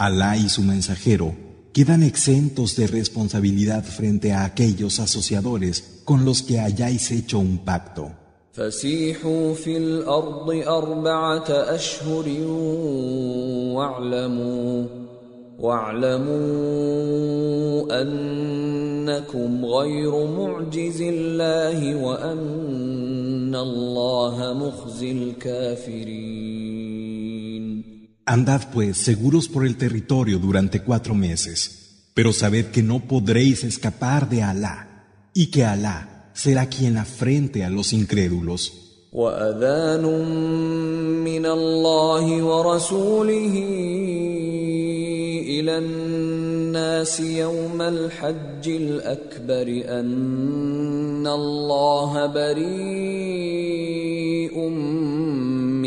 Alá y su mensajero quedan exentos de responsabilidad frente a aquellos asociadores con los que hayáis hecho un pacto. فسيحوا في الأرض أربعة أشهر واعلموا واعلموا أنكم غير معجز الله وأن الله مخزي الكافرين Andad pues seguros por el territorio durante cuatro meses, pero sabed que no podréis escapar de Alá, y que Alá será quien afrente a los incrédulos. وأذان من الله ورسوله إلى الناس يوم الحج الأكبر أن الله بريء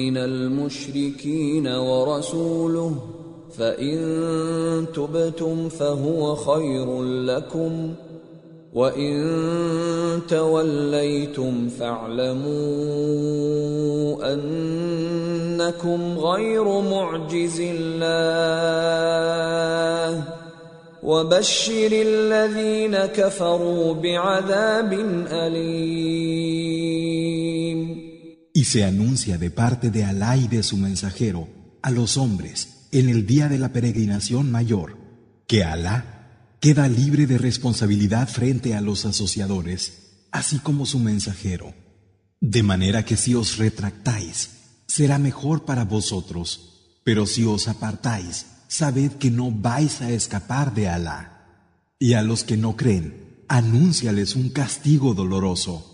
من المشركين ورسوله فإن تبتم فهو خير لكم وإن توليتم فاعلموا أنكم غير معجز الله. وبشر الذين كفروا بعذاب أليم. Y se anuncia de parte de Alá y de su mensajero a los hombres en el día de la peregrinación mayor que Alá queda libre de responsabilidad frente a los asociadores, así como su mensajero. De manera que si os retractáis, será mejor para vosotros, pero si os apartáis, sabed que no vais a escapar de Alá. Y a los que no creen, anúnciales un castigo doloroso.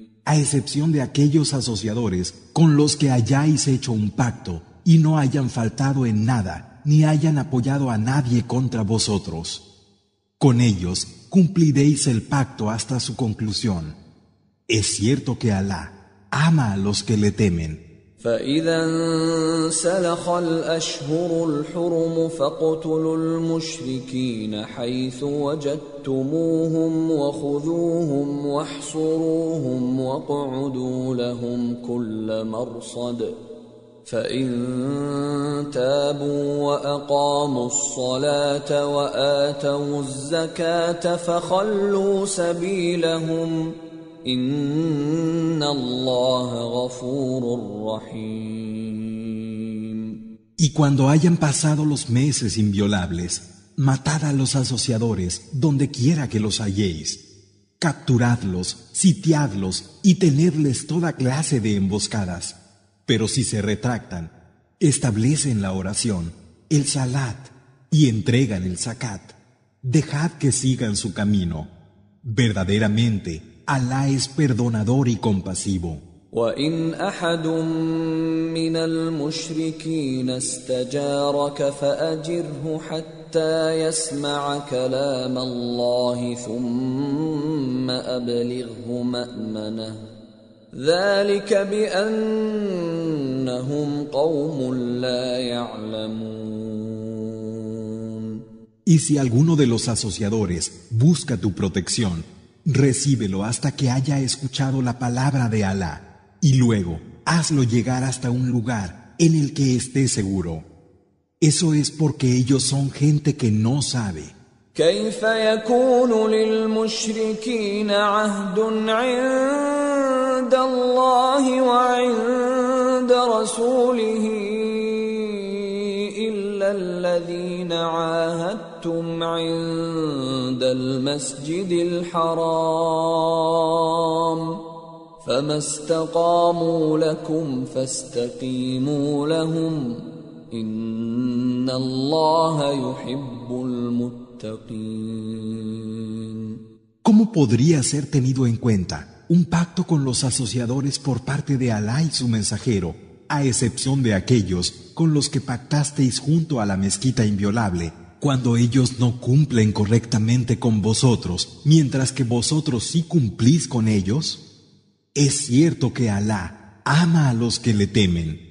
a excepción de aquellos asociadores con los que hayáis hecho un pacto y no hayan faltado en nada, ni hayan apoyado a nadie contra vosotros. Con ellos cumpliréis el pacto hasta su conclusión. Es cierto que Alá ama a los que le temen. فإذا انسلخ الأشهر الحرم فاقتلوا المشركين حيث وجدتموهم وخذوهم واحصروهم واقعدوا لهم كل مرصد. فإن تابوا وأقاموا الصلاة وآتوا الزكاة فخلوا سبيلهم ۖ. إن الله غفور رحيم. Y cuando hayan pasado los meses inviolables, matad a los asociadores donde quiera que los halléis. Capturadlos, sitiadlos y tenedles toda clase de emboscadas. Pero si se retractan, establecen la oración, el salat y entregan el zakat. Dejad que sigan su camino. Verdaderamente, Alá es perdonador y compasivo. وإن أحد من المشركين استجارك فأجره حتى يسمع كلام الله ثم أبلغه مأمنه ذلك بأنهم قوم لا يعلمون Y si alguno de los asociadores busca tu protección, recíbelo hasta que haya escuchado la palabra de Alá, y luego hazlo llegar hasta un lugar en el que esté seguro. Eso es porque ellos son gente que no sabe. كيف يكون للمشركين عهد عند الله وعند رسوله إلا الذين عاهدتم عند المسجد الحرام فما استقاموا لكم فاستقيموا لهم ¿Cómo podría ser tenido en cuenta un pacto con los asociadores por parte de Alá y su mensajero, a excepción de aquellos con los que pactasteis junto a la mezquita inviolable, cuando ellos no cumplen correctamente con vosotros, mientras que vosotros sí cumplís con ellos? Es cierto que Alá ama a los que le temen.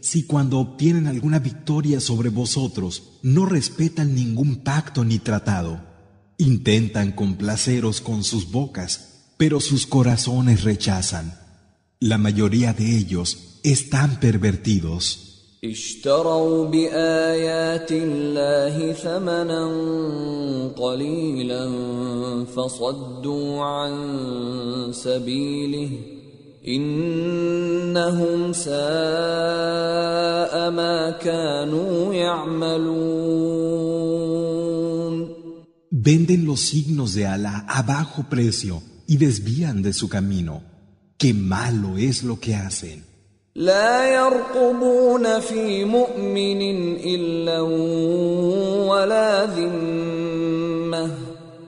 si cuando obtienen alguna victoria sobre vosotros no respetan ningún pacto ni tratado? Intentan complaceros con sus bocas, pero sus corazones rechazan. La mayoría de ellos están pervertidos. اشتروا بآيات الله ثمنا قليلا فصدوا عن سبيله إنهم ساء ما كانوا يعملون Venden los signos de Alá a bajo precio y desvían de su camino. Qué malo es lo que hacen. لا يرقبون في مؤمن إلا ولا ذمة وأولئك هم المعتدون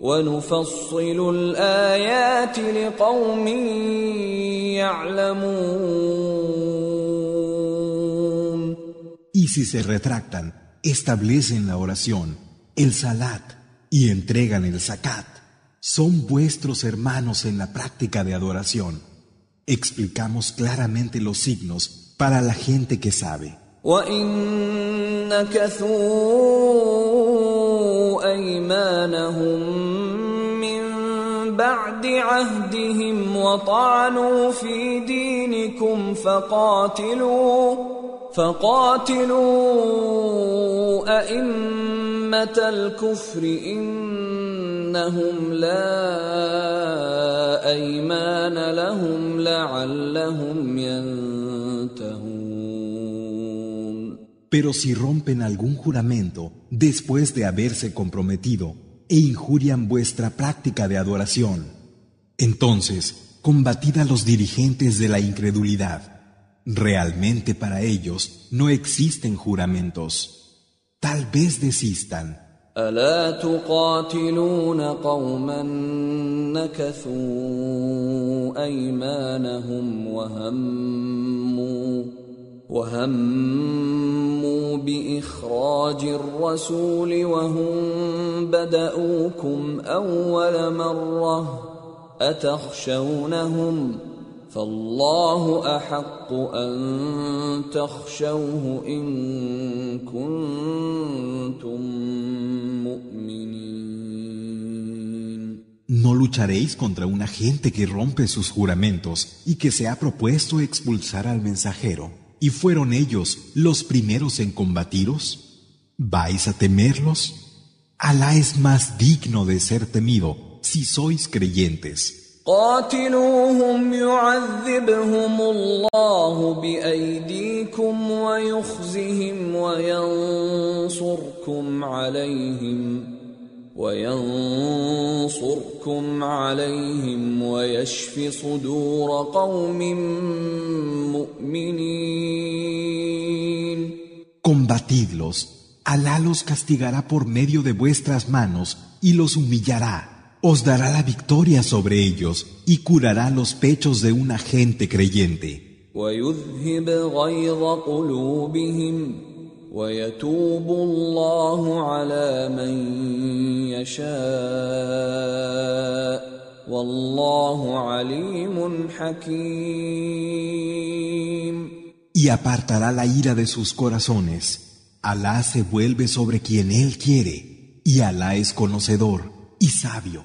ونفصل الآيات لقوم يعلمون Y si se retractan, establecen la oración, el salat y entregan el zakat. Son vuestros hermanos en la práctica de adoración. Explicamos claramente los signos para la gente que sabe. وإن نكثوا أيمانهم من بعد عهدهم وطعنوا في دينكم فقاتلوا فقاتلوا أئمة الكفر إنهم لا أيمان لهم لعلهم ينتهون. Pero si rompen algún juramento después de haberse comprometido e injurian vuestra práctica de adoración, entonces combatid a los dirigentes de la incredulidad. Realmente para ellos no existen juramentos. Tal vez desistan. ألا تقاتلون قوما نكثوا أيمانهم وهموا وهموا بإخراج الرسول وهم بدؤوكم أول مرة أتخشونهم فالله أحق أن تخشوه إن كنتم مؤمنين No lucharéis contra una gente que rompe sus juramentos y que se ha propuesto expulsar al mensajero. ¿Y fueron ellos los primeros en combatiros? ¿Vais a temerlos? Alá es más digno de ser temido si sois creyentes. قاتلوهم يعذبهم الله بأيديكم ويخزهم وينصركم عليهم وينصركم عليهم ويشف صدور قوم مؤمنين Combatidlos. Alá los castigará por medio de vuestras manos y los humillará. Os dará la victoria sobre ellos y curará los pechos de una gente creyente. ويذهب غيظ قلوبهم ويتوب الله على من يشاء والله عليم حكيم Y apartará la ira de sus corazones. Alá se vuelve sobre quien él quiere, y Alá es conocedor y sabio.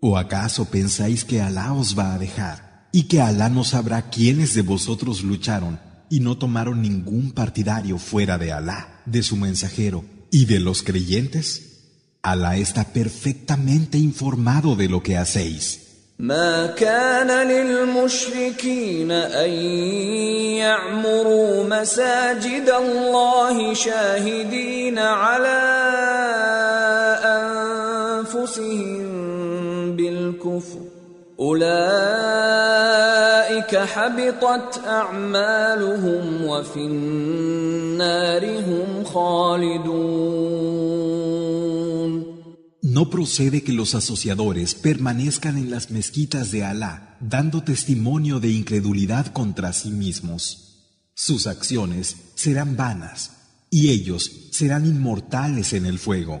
¿O acaso pensáis que Alá os va a dejar y que Alá no sabrá quiénes de vosotros lucharon y no tomaron ningún partidario fuera de Alá, de su mensajero y de los creyentes? Alá está perfectamente informado de lo que hacéis. ما كان للمشركين ان يعمروا مساجد الله شاهدين على انفسهم بالكفر اولئك حبطت اعمالهم وفي النار هم خالدون No procede que los asociadores permanezcan en las mezquitas de Alá, dando testimonio de incredulidad contra sí mismos. Sus acciones serán vanas, y ellos serán inmortales en el fuego.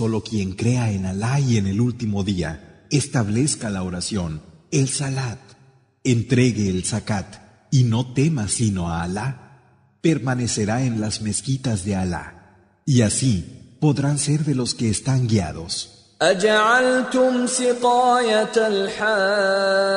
Solo quien crea en Alá y en el último día, establezca la oración, el salat, entregue el zakat y no tema sino a Alá, permanecerá en las mezquitas de Alá. Y así podrán ser de los que están guiados. أجعلتم سقاية الحاج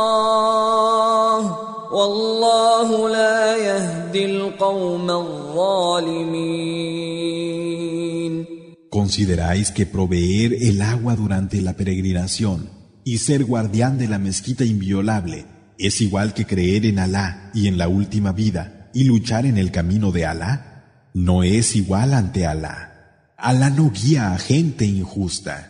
القوم الظالمين ¿Consideráis que proveer el agua durante la peregrinación y ser guardián de la mezquita inviolable es igual que creer en Alá y en la última vida y luchar en el camino de Alá? No es igual ante Alá. Alá no guía a gente injusta.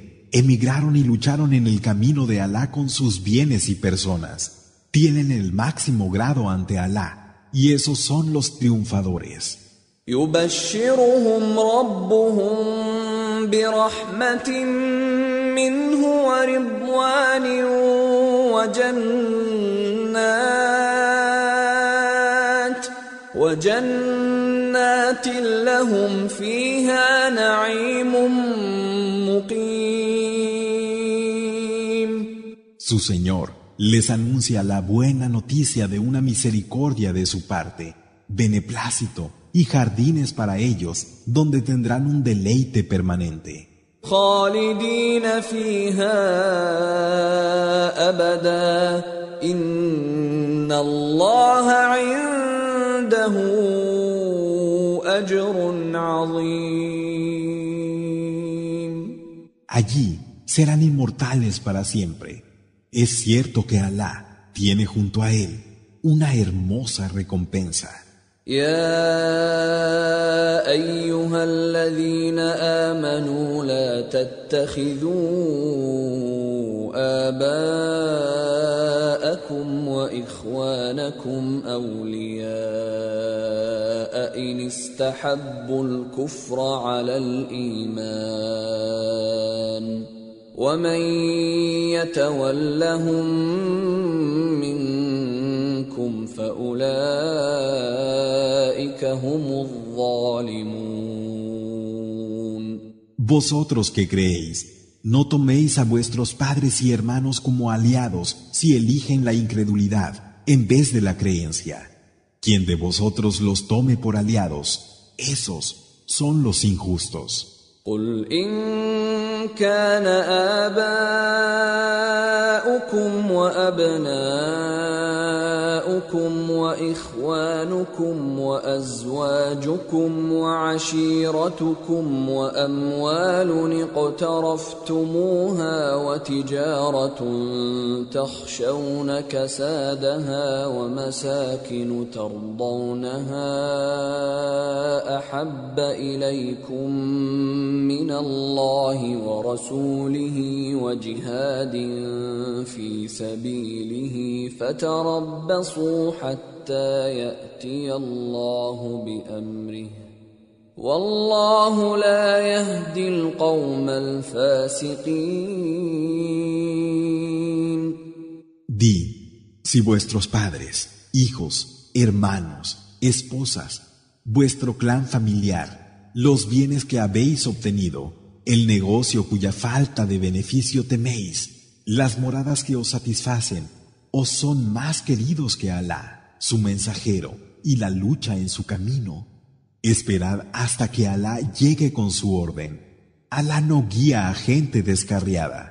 emigraron y lucharon en el camino de Alá con sus bienes y personas. Tienen el máximo grado ante Alá, y esos son los triunfadores. Su Señor les anuncia la buena noticia de una misericordia de su parte, beneplácito y jardines para ellos donde tendrán un deleite permanente. Allí serán inmortales para siempre. Es cierto que Alá tiene junto a él una hermosa recompensa. يا ايها الذين امنوا لا تتخذوا اباءكم واخوانكم اولياء ان استحبوا الكفر على الايمان ومن يتولهم منكم فاولئك هم الظالمون Vosotros que creéis, no toméis a vuestros padres y hermanos como aliados si eligen la incredulidad en vez de la creencia. Quien de vosotros los tome por aliados, esos son los injustos. قل إن كان آباؤكم وأبناؤكم وإخوانكم وأزواجكم وعشيرتكم وأموال اقترفتموها وتجارة تخشون كسادها ومساكن ترضونها أحب إليكم من الله ورسوله وجهاد في سبيله فتربصوا حتى يأتي الله بأمره والله لا يهدي القوم الفاسقين Di, si vuestros padres, hijos, hermanos, esposas, vuestro clan familiar, los bienes que habéis obtenido, el negocio cuya falta de beneficio teméis, las moradas que os satisfacen, os son más queridos que Alá, su mensajero, y la lucha en su camino. Esperad hasta que Alá llegue con su orden. Alá no guía a gente descarriada.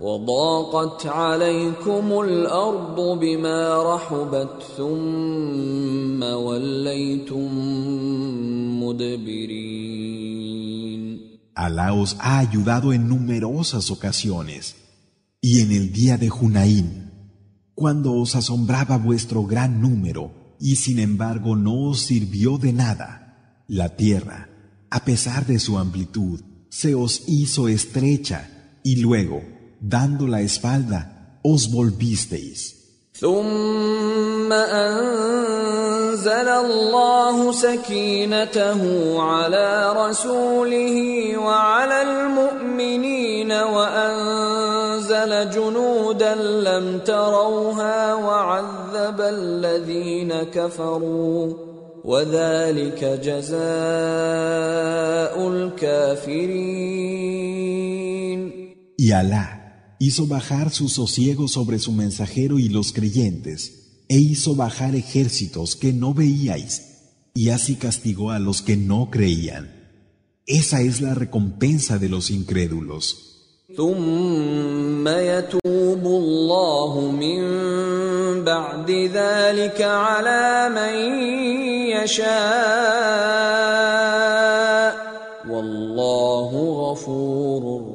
وضاقت عليكم الارض بما رحبت ثم وليتم مدبرين Alá os ha ayudado en numerosas ocasiones. Y en el día de Junaín, cuando os asombraba vuestro gran número, y sin embargo no os sirvió de nada, la tierra, a pesar de su amplitud, se os hizo estrecha, y luego, dando la espalda, os volvisteis. ثم انزل الله سكينته على رسوله وعلى المؤمنين وانزل جنودا لم تروها وعذب الذين كفروا وذلك جزاء الكافرين Y Alá hizo bajar su sosiego sobre su mensajero y los creyentes, e hizo bajar ejércitos que no veíais, y así castigó a los que no creían. Esa es la recompensa de los incrédulos. ثم يتوب الله من بعد ذلك على من يشاء والله غفور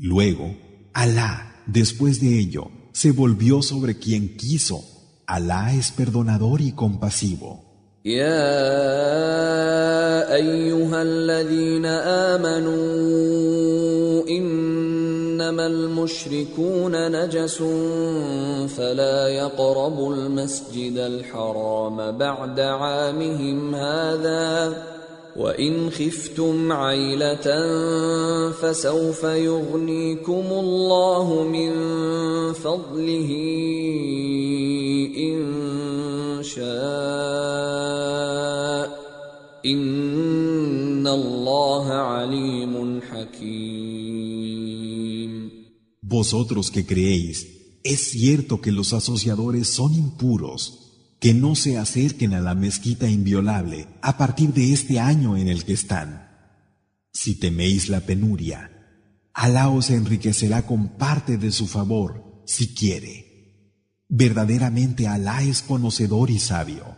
Luego, Alá, después de ello, se volvió sobre quien quiso. Alá es perdonador y compasivo. يا ايها الذين امنوا انما المشركون نجس فلا يقربوا المسجد الحرام بعد عامهم هذا وان خفتم عيله فسوف يغنيكم الله من فضله ان شاء ان الله عليم حكيم Vosotros que creéis, es cierto que los asociadores son impuros, que no se acerquen a la mezquita inviolable a partir de este año en el que están. Si teméis la penuria, Alá os enriquecerá con parte de su favor, si quiere. Verdaderamente Alá es conocedor y sabio.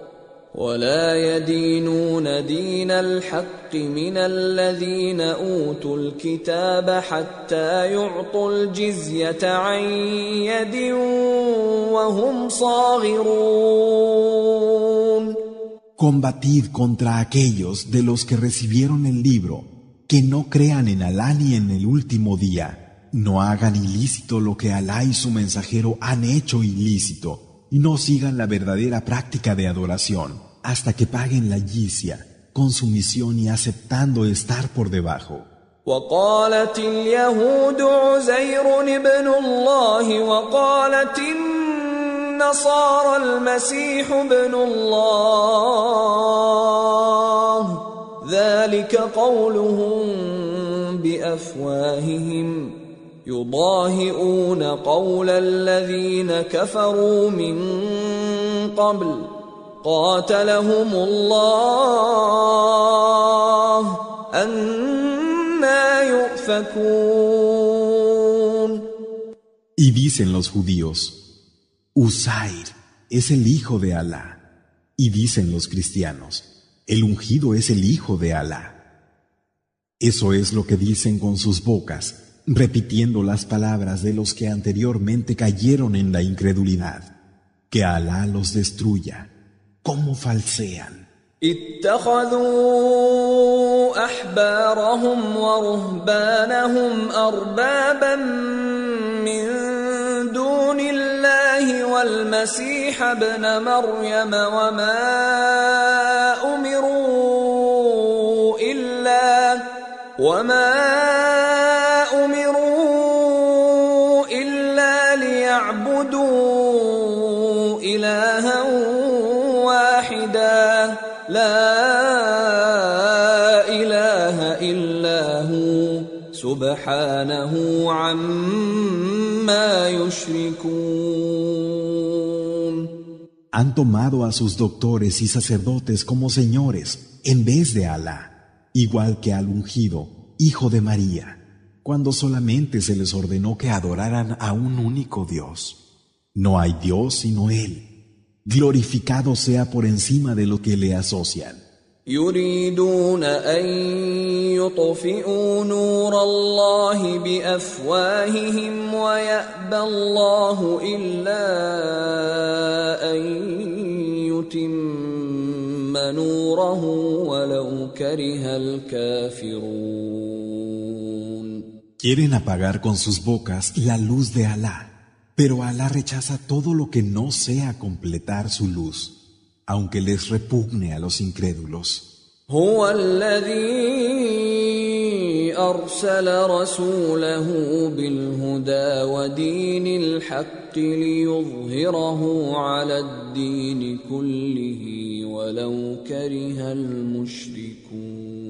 ولا يدينون دين الحق من الذين اوتوا الكتاب حتى يعطوا الجزيه عن يد وهم صاغرون Combatid contra aquellos de los que recibieron el libro, que no crean en Alá ni en el último día, no hagan ilícito lo que Alá y su mensajero han hecho ilícito y no sigan la verdadera práctica de adoración hasta que paguen la yicia con sumisión y aceptando estar por debajo. وقالت اليهود عزير ابن الله وقالت النصارى المسيح ابن الله ذلك قولهم بافواههم يضاهئون قول الذين كفروا من قبل قاتلهم الله أنا يؤفكون Y dicen los judíos, Usair es el hijo de Alá. Y dicen los cristianos, el ungido es el hijo de Alá. Eso es lo que dicen con sus bocas repitiendo las palabras de los que anteriormente cayeron en la incredulidad. Que Alá los destruya. ¿Cómo falsean? اتخذوا احبارهم ورهبانهم اربابا من دون الله والمسيح ابن مريم وما امروا الا وما Han tomado a sus doctores y sacerdotes como señores en vez de Alá, igual que al ungido, hijo de María, cuando solamente se les ordenó que adoraran a un único Dios. No hay Dios sino Él. Glorificado sea por encima de lo que le asocian. يريدون ان يطفئوا نور الله بافواههم ويابى الله الا ان يتم نوره ولو كره الكافرون Quieren apagar con sus bocas la luz de Alá, pero Alá rechaza todo lo que no sea completar su luz. aunque les repugne a los incrédulos. هو الذي أرسل رسوله بالهدى ودين الحق ليظهره على الدين كله ولو كره المشركون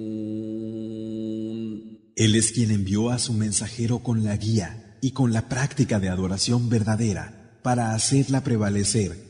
Él es quien envió a su mensajero con la guía y con la práctica de adoración verdadera para hacerla prevalecer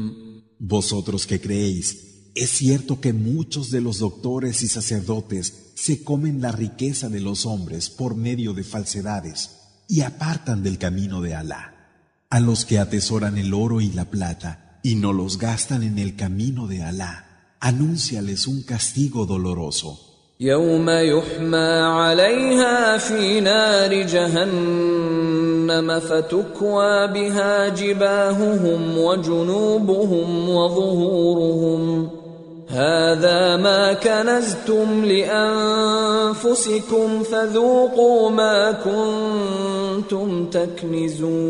Vosotros que creéis, es cierto que muchos de los doctores y sacerdotes se comen la riqueza de los hombres por medio de falsedades y apartan del camino de Alá. A los que atesoran el oro y la plata y no los gastan en el camino de Alá, anúnciales un castigo doloroso. يوم يحمى عليها في نار جهنم فتكوى بها جباههم وجنوبهم وظهورهم هذا ما كنزتم لانفسكم فذوقوا ما كنتم تكنزون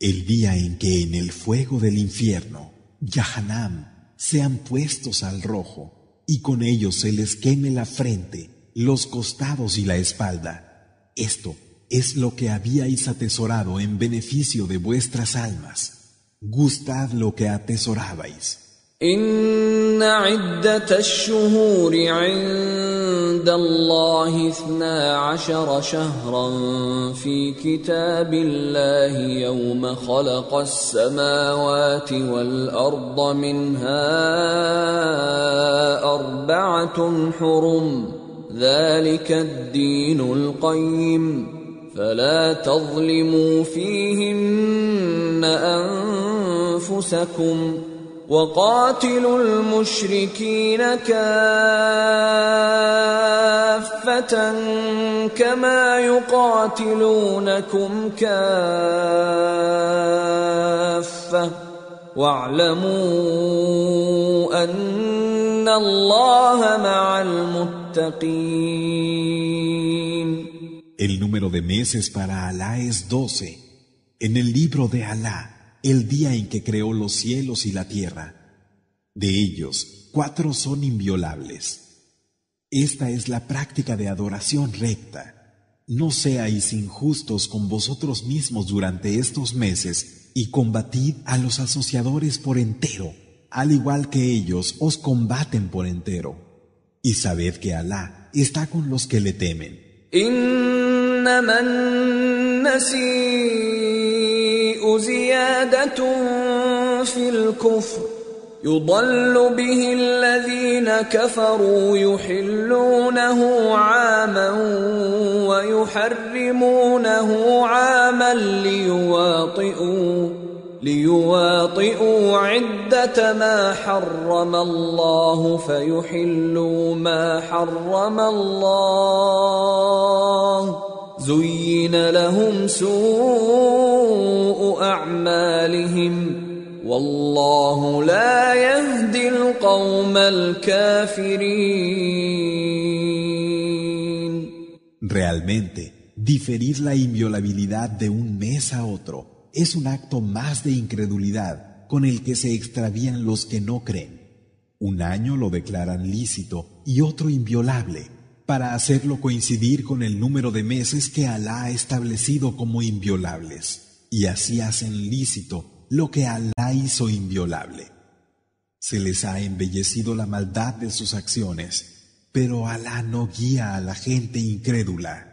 El día en que en el fuego del infierno, Yahanam, sean puestos al rojo y con ellos se les queme la frente, los costados y la espalda. Esto es lo que habíais atesorado en beneficio de vuestras almas. Gustad lo que atesorabais. إن عدة الشهور عند الله اثنا عشر شهرا في كتاب الله يوم خلق السماوات والأرض منها أربعة حرم ذلك الدين القيم. فلا تظلموا فيهن أنفسكم ۖ وقاتلوا المشركين كافة كما يقاتلونكم كافة. واعلموا أن الله مع المتقين. El número de meses para Alá es doce. En el libro de Alá el día en que creó los cielos y la tierra. De ellos, cuatro son inviolables. Esta es la práctica de adoración recta. No seáis injustos con vosotros mismos durante estos meses y combatid a los asociadores por entero, al igual que ellos os combaten por entero. Y sabed que Alá está con los que le temen. زيادة في الكفر يضل به الذين كفروا يحلونه عاما ويحرمونه عاما ليواطئوا ليواطئوا عدة ما حرم الله فيحلوا ما حرم الله. زين لهم سوء أعمالهم. والله لا يهدي القوم الكافرين. Realmente, diferir la inviolabilidad de un mes a otro es un acto más de incredulidad con el que se extravían los que no creen. Un año lo declaran lícito y otro inviolable para hacerlo coincidir con el número de meses que Alá ha establecido como inviolables, y así hacen lícito lo que Alá hizo inviolable. Se les ha embellecido la maldad de sus acciones, pero Alá no guía a la gente incrédula.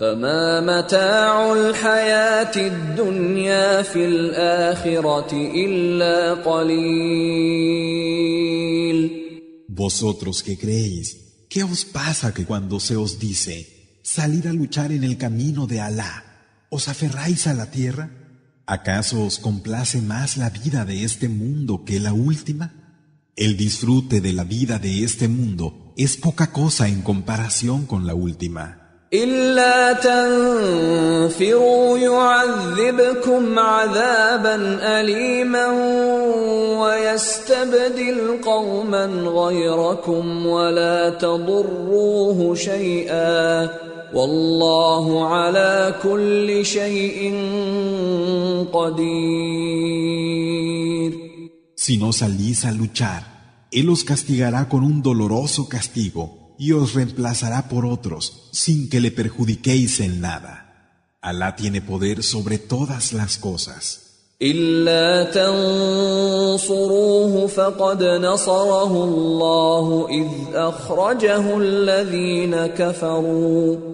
فما متاع الحياة الدنيا في الآخرة إلا قليل Vosotros que creéis, ¿qué os pasa que cuando se os dice salir a luchar en el camino de Alá, os aferráis a la tierra? ¿Acaso os complace más la vida de este mundo que la última? El disfrute de la vida de este mundo es poca cosa en comparación con la última. إلا تنفروا يعذبكم عذابا أليما ويستبدل قوما غيركم ولا تضروه شيئا والله على كل شيء قدير. Si no salís a luchar, Él os castigará con un doloroso castigo. y os reemplazará por otros sin que le perjudiquéis en nada. Alá tiene poder sobre todas las cosas. إلا تنصروه فقد نصره الله إذ أخرجه الذين كفروا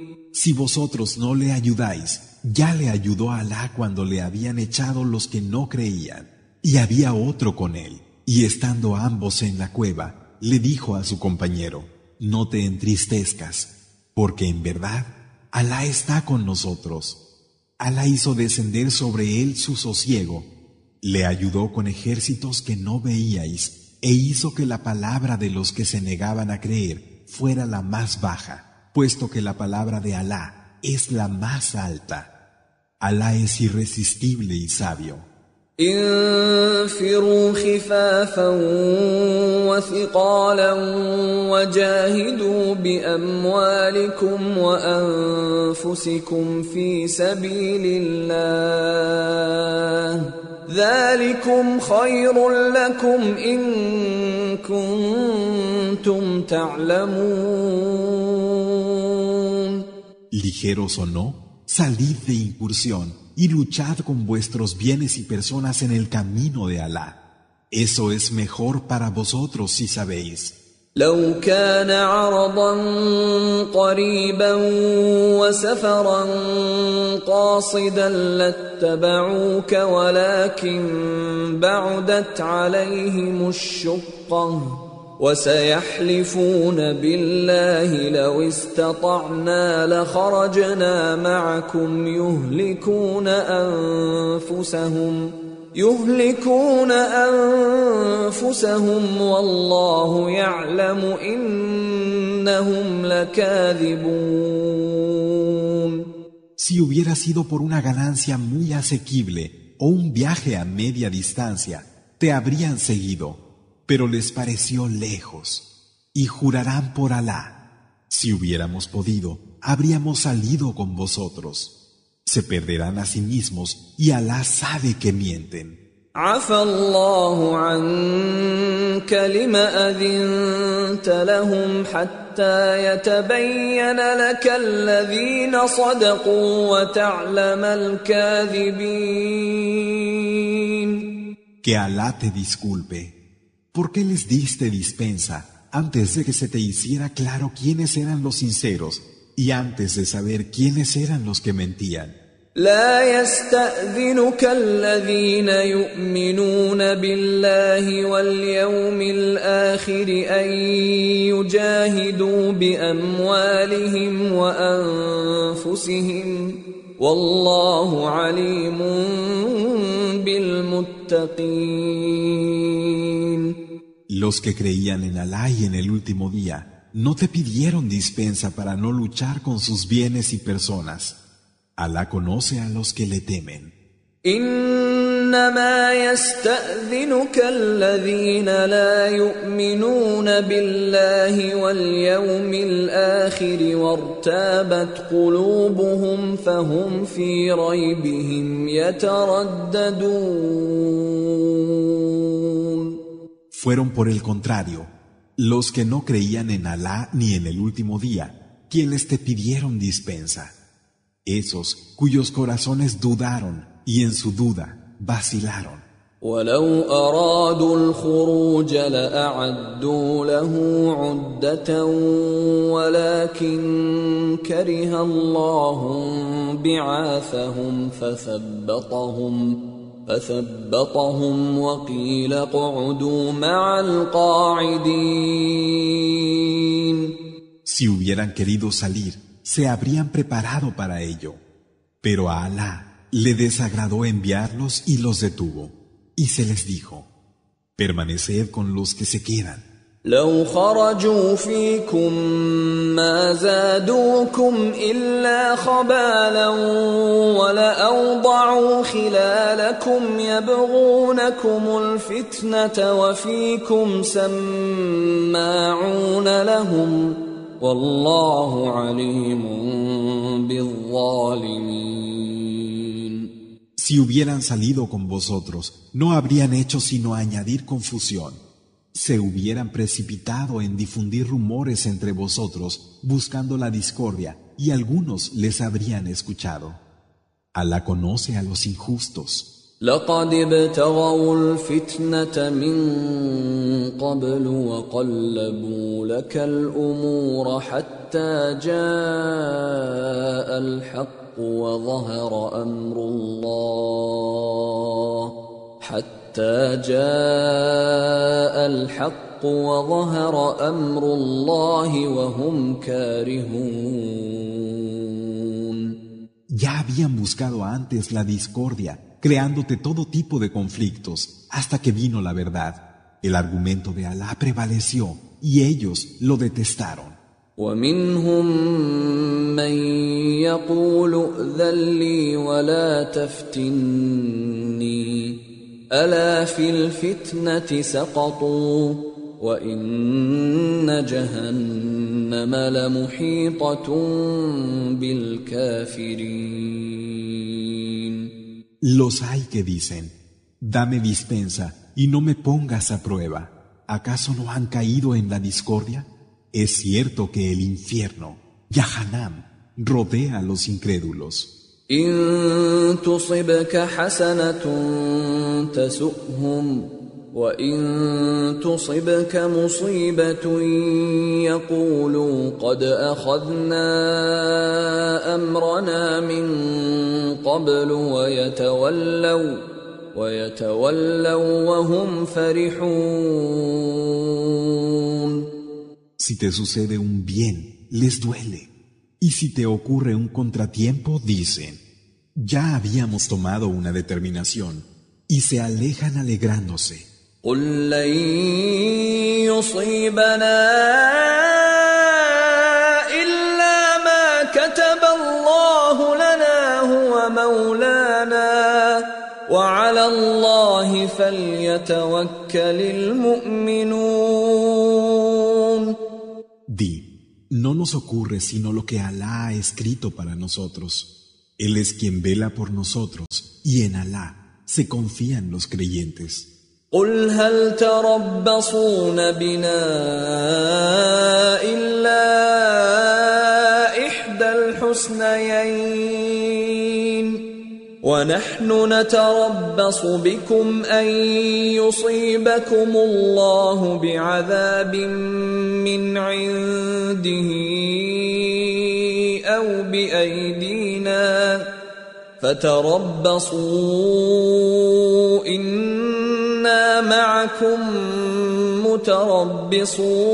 Si vosotros no le ayudáis, Ya le ayudó Alá cuando le habían echado los que no creían, y había otro con él, y estando ambos en la cueva, le dijo a su compañero, No te entristezcas, porque en verdad Alá está con nosotros. Alá hizo descender sobre él su sosiego, le ayudó con ejércitos que no veíais, e hizo que la palabra de los que se negaban a creer fuera la más baja, puesto que la palabra de Alá es la más alta. Alá es irresistible y sabio. انفروا خفافا وثقالا وجاهدوا بأموالكم وأنفسكم في سبيل الله ذلكم خير لكم إن كنتم تعلمون Ligeros o no, Salid de incursión y luchad con vuestros bienes y personas en el camino de Alá. Eso es mejor para vosotros si sabéis. لو كان عرضا قريبا وسفرا قاصدا لاتبعوك ولكن بعدت عليهم الشقه وسيحلفون بالله لو استطعنا لخرجنا معكم يهلكون انفسهم يهلكون انفسهم والله يعلم انهم لكاذبون Si hubiera sido por una ganancia muy asequible o un viaje a media distancia, te habrían seguido pero les pareció lejos. Y jurarán por Alá, si hubiéramos podido, habríamos salido con vosotros. Se perderán a sí mismos y Alá sabe que mienten. عفى الله عنك لما أذنت لهم حتى يتبين لك الذين صدقوا وتعلم الكاذبين Que Alá te disculpe ¿Por qué les diste dispensa antes de que se te hiciera claro quiénes eran los sinceros y antes de saber quiénes eran los que mentían? لا يستأذنك الذين يؤمنون بالله واليوم الآخر أن يجاهدوا بأموالهم وأنفسهم والله عليم بالمتقين Los que creían en Alá y en el último día no te pidieron dispensa para no luchar con sus bienes y personas. Alá conoce a los que le temen. انما يستاذنك الذين لا يؤمنون بالله واليوم الاخر وارتابت قلوبهم فهم في ريبهم يترددون Fueron por el contrario, los que no creían en Alá ni en el último día, quienes te pidieron dispensa. Esos cuyos corazones dudaron y en su duda vacilaron. ولو أرادوا الخروج لأعدوا له عدة ولكن كره الله بعاثهم فثبطهم فثبطهم وقيل اقعدوا مع القاعدين Si hubieran querido salir, se habrían preparado para ello. Pero a Alá le desagradó enviarlos y los detuvo. Y se les dijo, permaneced con los que se quedan. لو خرجوا فيكم ما زادوكم إلا خبالا ولأوضعوا خلالكم يبغونكم الفتنة وفيكم سماعون لهم والله عليم بالظالمين Si hubieran salido con vosotros, no habrían hecho sino añadir confusión. Se hubieran precipitado en difundir rumores entre vosotros, buscando la discordia, y algunos les habrían escuchado. Alá conoce a los injustos. لقد ابتغوا الفتنة من قبل وقلبوا لك الأمور حتى جاء الحق وظهر أمر الله حتى جاء الحق وظهر أمر الله وهم كارهون Ya habían buscado antes la discordia, creándote todo tipo de conflictos, hasta que vino la verdad. El argumento de Alá prevaleció y ellos lo detestaron. ومنهم من يقول ائذن لي ولا تفتني ألا في الفتنة سقطوا وإن جهنم لمحيطة بالكافرين Los hay que dicen, dame dispensa y no me pongas a prueba. ¿Acaso no han caído en la discordia? Es cierto que el infierno, Yahanam, rodea a los incrédulos. إن تصبك حسنة تسؤهم وإن تصبك مصيبة يقولوا قد أخذنا أمرنا من قبل ويتولوا ويتولوا وهم فرحون Si te sucede un bien, les duele. Y si te ocurre un contratiempo, dicen, ya habíamos tomado una determinación, y se alejan alegrándose. Di, no nos ocurre sino lo que Alá ha escrito para nosotros. Él es quien vela por nosotros, y en Alá se confían los creyentes. قل هل تربصون بنا إلا إحدى الحسنيين ونحن نتربص بكم أن يصيبكم الله بعذاب من عنده أو بأيدينا فتربصوا إنا معكم متربصون.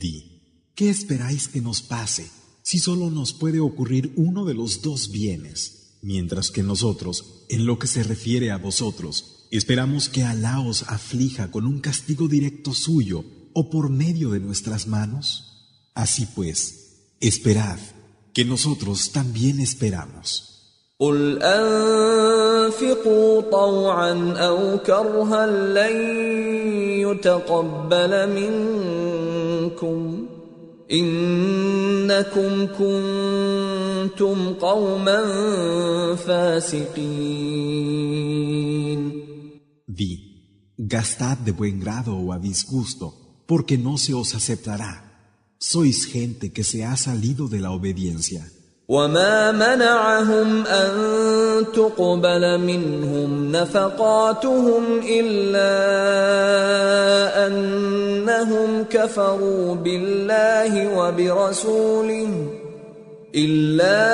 Di, ¿qué esperáis que nos pase? si solo nos puede ocurrir uno de los dos bienes? Mientras que nosotros, en lo que se refiere a vosotros, esperamos que Alá os aflija con un castigo directo suyo o por medio de nuestras manos. Así pues, esperad, que nosotros también esperamos. قل أنفقوا طوعا أو كرها لن يتقبل منكم إنكم كنتم قوما فاسقين Di, gastad de buen grado o a disgusto, porque no se os aceptará. Sois gente que se ha salido de la obediencia. وما منعهم أن تقبل منهم نفقاتهم إلا أنهم كفروا بالله وبرسوله إلا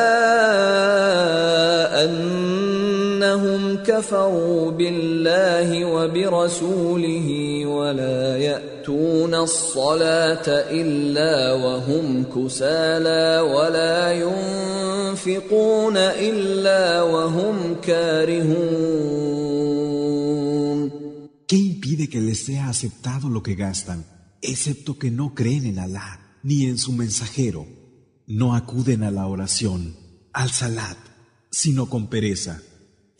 انهم كفروا بالله وبرسوله ولا ياتون الصلاه الا وهم كسالى ولا ينفقون الا وهم كارهون ¿Qué impide que les sea aceptado lo que gastan, excepto que no creen en Alá ni en su mensajero? No acuden a la oración, al salat, sino con pereza,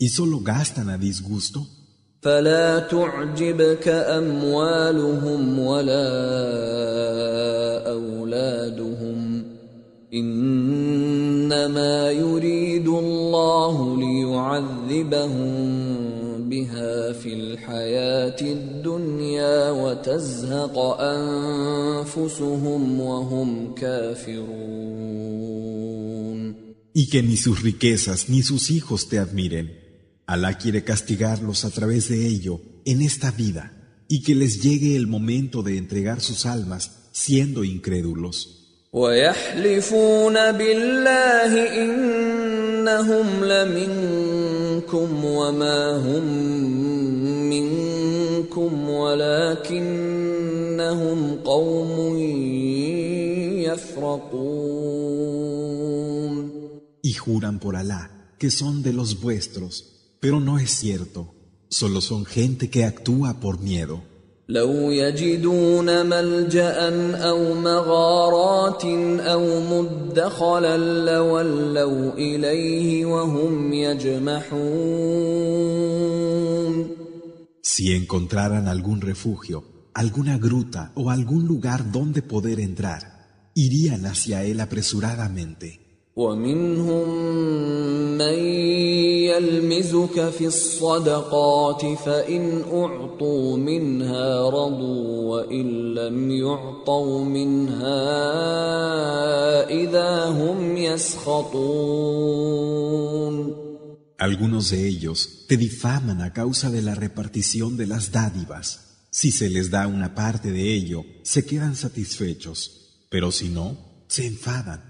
y solo gastan a disgusto. فلا تعجبك اموالهم ولا اولادهم انما يريد الله ليعذبهم بها في الحياه الدنيا وتزهق انفسهم وهم كافرون Y que ni sus riquezas ni sus hijos te admiren. Alá quiere castigarlos a través de ello en esta vida y que les llegue el momento de entregar sus almas siendo incrédulos. ويحلفون بالله انهم لمنكم وما هم منكم ولكنهم قوم يفرقون Y juran por Alá que son de los vuestros, pero no es cierto, solo son gente que actúa por miedo. لو يجدون ملجا او مغارات او مدخلا لولوا اليه وهم يجمحون Si encontraran algún refugio, alguna gruta o algún lugar donde poder entrar, irían hacia él apresuradamente. ومنهم من يلمزك في الصدقات فان اعطوا منها رضوا وان لم يعطوا منها اذا هم يسخطون Algunos de ellos te difaman a causa de la repartición de las dádivas. Si se les da una parte de ello, se quedan satisfechos, pero si no, se enfadan.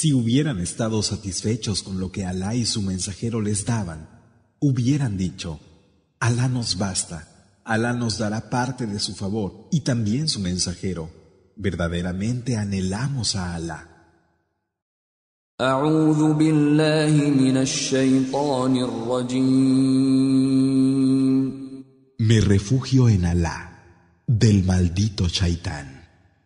Si hubieran estado satisfechos con lo que Alá y su mensajero les daban, hubieran dicho, Alá nos basta, Alá nos dará parte de su favor y también su mensajero. Verdaderamente anhelamos a Alá. Me refugio en Alá, del maldito Shaitán.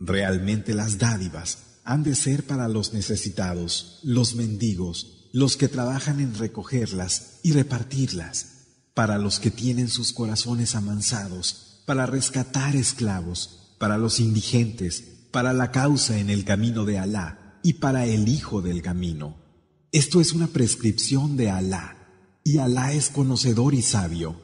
Realmente las dádivas han de ser para los necesitados, los mendigos, los que trabajan en recogerlas y repartirlas, para los que tienen sus corazones amansados, para rescatar esclavos, para los indigentes, para la causa en el camino de Alá y para el hijo del camino. Esto es una prescripción de Alá, y Alá es conocedor y sabio.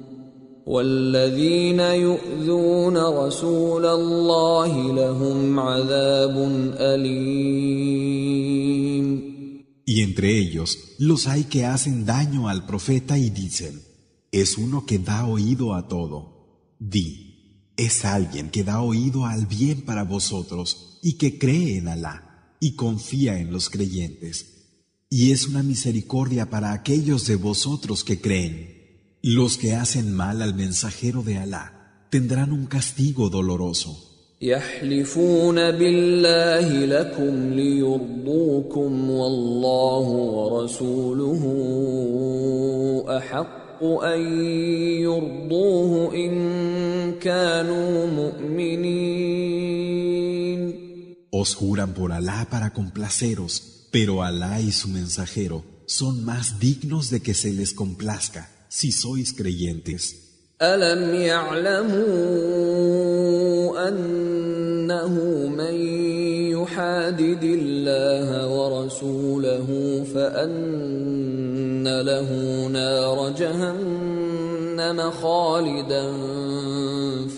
والذين يؤذون رسول الله لهم عذاب أليم Y entre ellos los hay que hacen daño al profeta y dicen, es uno que da oído a todo. Di, es alguien que da oído al bien para vosotros y que cree en Alá y confía en los creyentes. Y es una misericordia para aquellos de vosotros que creen. Los que hacen mal al mensajero de Alá tendrán un castigo doloroso. يحلفون بالله لكم ليرضوكم والله ورسوله احق ان يرضوه ان كانوا مؤمنين Os juran por Alá para complaceros, pero Alá y su mensajero son más dignos de que se les complazca si sois creyentes. الم يعلموا انه من يحادد الله ورسوله فان له نار جهنم خالدا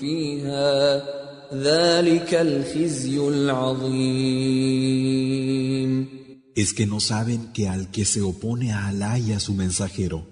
فيها ذلك الخزي العظيم Es que no saben que al que se opone a Alá y a su mensajero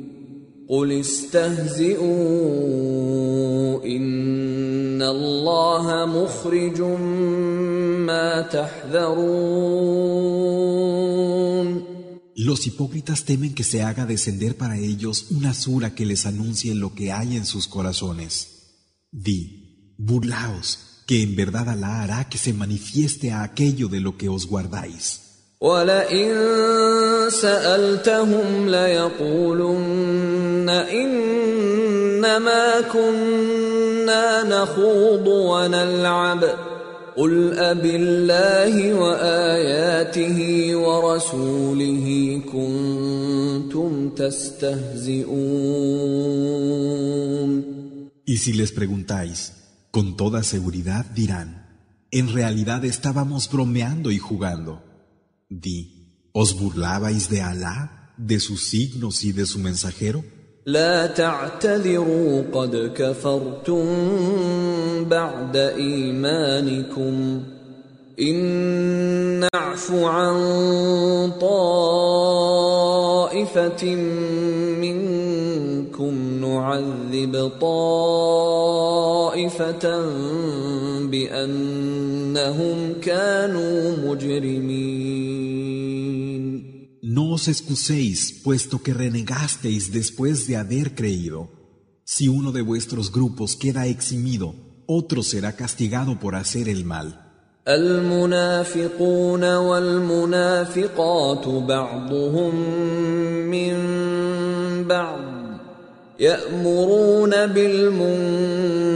قل استهزئوا ان الله مخرج ما تحذرون Los hipócritas temen que se haga descender para ellos una sura que les anuncie lo que hay en sus corazones. Di, burlaos, que en verdad Alá hará que se manifieste a aquello de lo que os guardáis. ولئن سألتهم ليقولن إنما كنا نخوض ونلعب قل أب الله وآياته ورسوله كنتم تستهزئون Y si les preguntáis, con toda seguridad dirán, en realidad estábamos bromeando y jugando. Di, ¿os burlabais de Alá, de sus signos y de su mensajero? لا تعتذروا قد كفرتم بعد إيمانكم إن نعف عن طائفة منكم نعذب طائفة بأنهم كانوا مجرمين os excuséis, puesto que renegasteis después de haber creído. Si uno de vuestros grupos queda eximido, otro será castigado por hacer el mal. المنافقون والمنافقات بعضهم من بعض يأمرون بالمنكر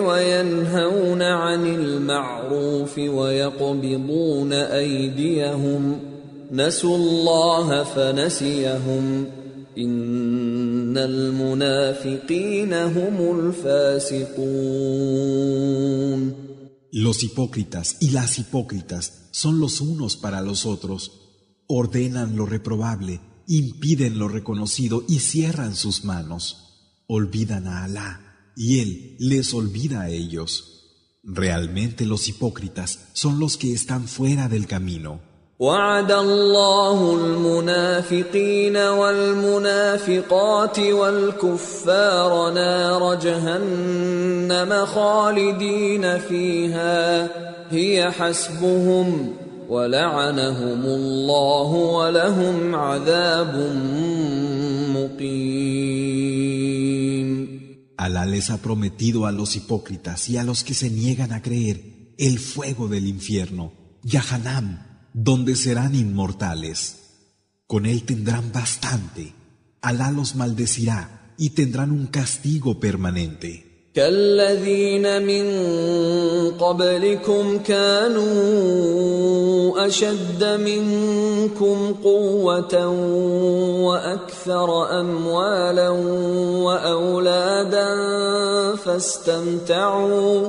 وينهون عن المعروف ويقبضون أيديهم نسوا الله فنسيهم ان المنافقين هم الفاسقون Los hipócritas y las hipócritas son los unos para los otros. Ordenan lo reprobable, impiden lo reconocido y cierran sus manos. Olvidan a Alá y Él les olvida a ellos. Realmente los hipócritas son los que están fuera del camino. وعد الله المنافقين والمنافقات والكفار نار جهنم خالدين فيها. هي حسبهم ولعنهم الله ولهم عذاب مقيم. Alá les ha prometido a los hipócritas y a los que se niegan a creer el fuego del infierno, Yahanam, donde serán inmortales. Con él tendrán bastante. Alá los maldecirá y tendrán un castigo permanente. كالذين من قبلكم كانوا اشد منكم قوه واكثر اموالا واولادا فاستمتعوا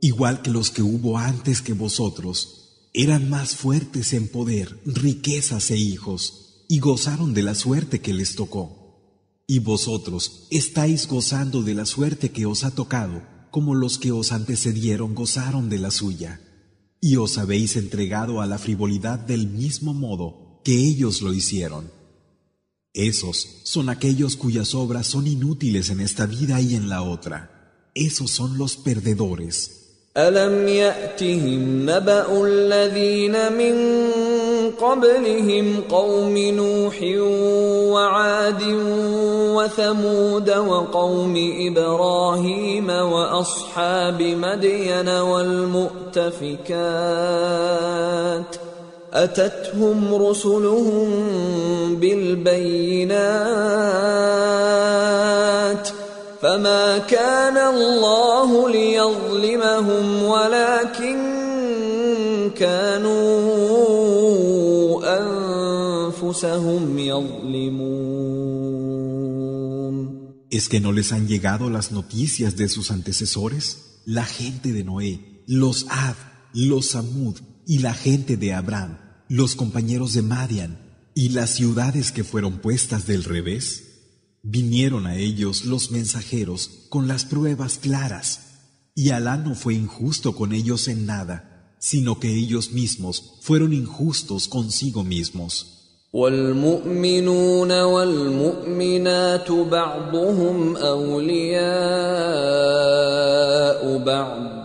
Igual que los que hubo antes que vosotros, eran más fuertes en poder, riquezas e hijos, y gozaron de la suerte que les tocó. Y vosotros estáis gozando de la suerte que os ha tocado, como los que os antecedieron gozaron de la suya. Y os habéis entregado a la frivolidad del mismo modo que ellos lo hicieron. Esos son aquellos cuyas obras son inútiles en esta vida y en la otra. Esos son los perdedores. ألم يأتهم نبأ الذين من قبلهم قوم نوح وعاد وثمود وقوم إبراهيم وأصحاب مدين والمؤتفكات أتتهم رسلهم بالبينات فما كان الله ليظلمهم ولكن كانوا انفسهم يظلمون ¿Es que no les han llegado las noticias de sus antecesores? La gente de Noé, los Ad, los Samud y la gente de Abraham, los compañeros de Madian y las ciudades que fueron puestas del revés. Vinieron a ellos los mensajeros con las pruebas claras, y Alá no fue injusto con ellos en nada, sino que ellos mismos fueron injustos consigo mismos. والمؤمنون والمؤمنات بعضهم أولياء بعض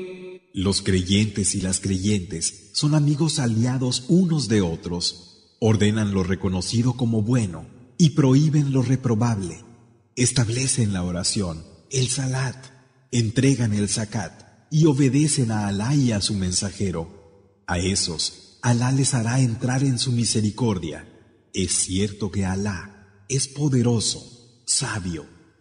Los creyentes y las creyentes son amigos aliados unos de otros, ordenan lo reconocido como bueno y prohíben lo reprobable, establecen la oración, el salat, entregan el zakat y obedecen a Alá y a su mensajero. A esos, Alá les hará entrar en su misericordia. Es cierto que Alá es poderoso, sabio.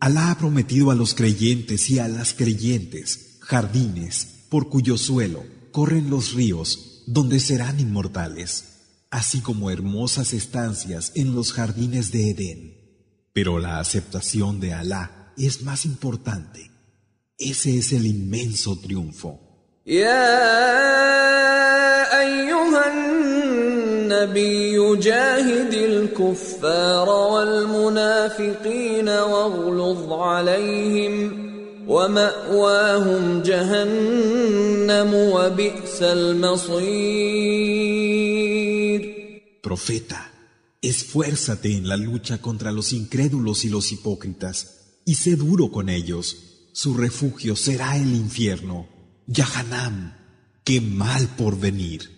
Alá ha prometido a los creyentes y a las creyentes jardines por cuyo suelo corren los ríos donde serán inmortales, así como hermosas estancias en los jardines de Edén. Pero la aceptación de Alá es más importante. Ese es el inmenso triunfo. النبي جاهد الكفار والمنافقين واغلظ عليهم ومأواهم جهنم وبئس المصير Profeta, esfuérzate en la lucha contra los incrédulos y los hipócritas, y sé duro con ellos. Su refugio será el infierno. Yahanam, qué mal por venir.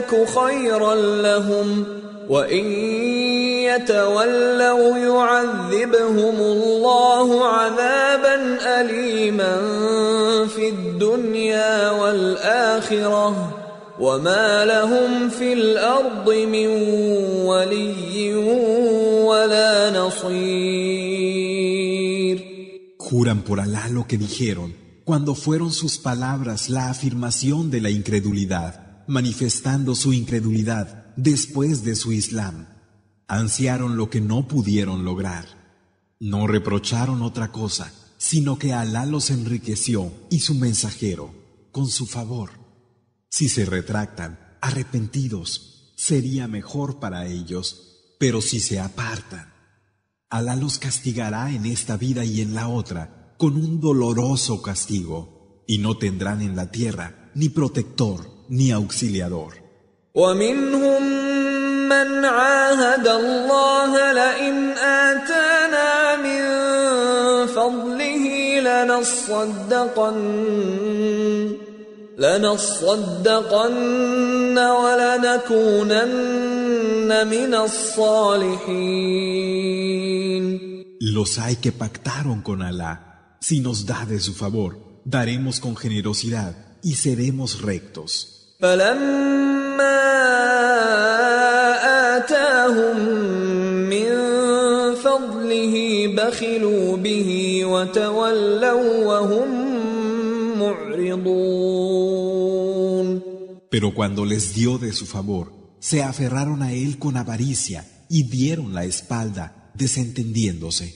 يك خيرا لهم وإن يتولوا يعذبهم الله عذابا أليما في الدنيا والآخرة وما لهم في الأرض من ولي ولا نصير Juran por Alá lo que dijeron cuando fueron sus palabras la afirmación de la incredulidad, manifestando su incredulidad después de su Islam. Ansiaron lo que no pudieron lograr. No reprocharon otra cosa, sino que Alá los enriqueció y su mensajero con su favor. Si se retractan, arrepentidos, sería mejor para ellos, pero si se apartan, Alá los castigará en esta vida y en la otra con un doloroso castigo, y no tendrán en la tierra ni protector ni auxiliador. ومنهم من عاهد الله لئن آتانا من فضله لنصدقن لنصدقن ولنكونن من الصالحين Los hay que pactaron con Alá. Si nos da de su favor, daremos con generosidad y seremos rectos. فلما آتاهم من فضله بخلوا به وتولوا وهم معرضون Pero cuando les dio de su favor, se aferraron a él con avaricia y dieron la espalda, desentendiéndose.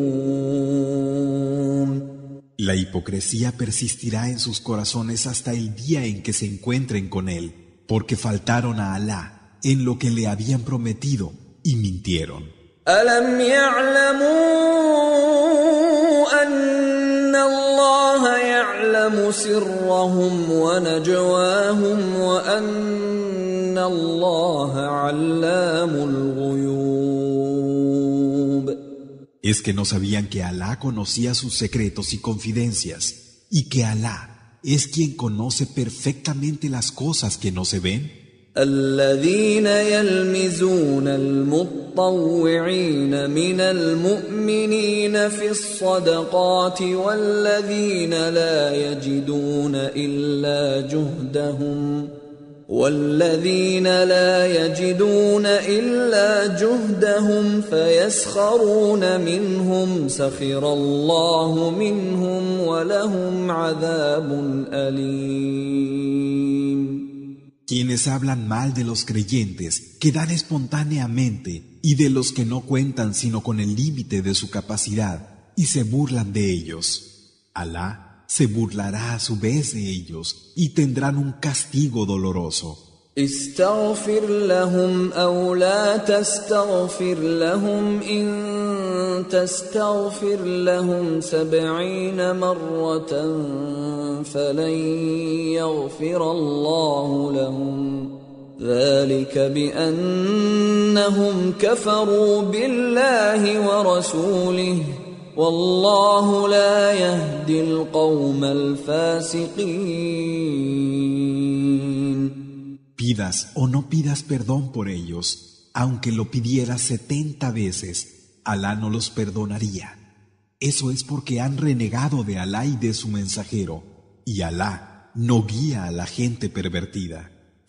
hipocresía persistirá en sus corazones hasta el día en que se encuentren con él, porque faltaron a Alá en lo que le habían prometido y mintieron. ¿Es que no sabían que Alá conocía sus secretos y confidencias y que Alá es quien conoce perfectamente las cosas que no se ven? الذين يلمزون المطوعين من المؤمنين في الصدقات والذين لا يجدون إلا جهدهم والذين لا يجدون إلا جهدهم فيسخرون منهم سخر الله منهم ولهم عذاب أليم Quienes hablan mal de los creyentes, que dan espontáneamente, y de los que no cuentan sino con el límite de su capacidad, y se burlan de ellos. Alá se burlará a su vez de ellos, y tendrán un castigo doloroso. استغفر لهم أو لا تستغفر لهم إن تستغفر لهم سبعين مرة فلن يغفر الله لهم ذلك بأنهم كفروا بالله ورسوله والله لا يهدي القوم الفاسقين Pidas o no pidas perdón por ellos, aunque lo pidieras setenta veces, Alá no los perdonaría. Eso es porque han renegado de Alá y de su mensajero, y Alá no guía a la gente pervertida.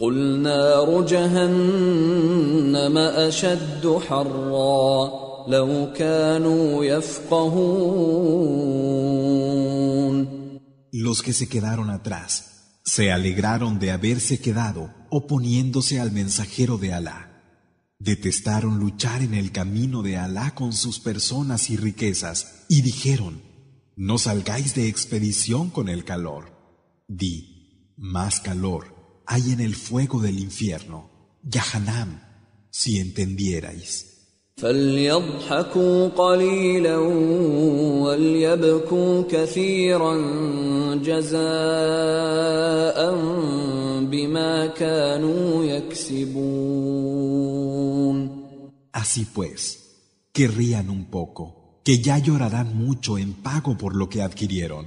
قل نار جهنم أشد حرا لو كانوا يفقهون Los que se quedaron atrás se alegraron de haberse quedado oponiéndose al mensajero de Alá. Detestaron luchar en el camino de Alá con sus personas y riquezas y dijeron, no salgáis de expedición con el calor. Di, más calor hay en el fuego del infierno, Yahanam, si entendierais. فليضحكوا قليلا وليبكوا كثيرا جزاء بما كانوا يكسبون Así pues, que rían un poco, que ya llorarán mucho en pago por lo que adquirieron.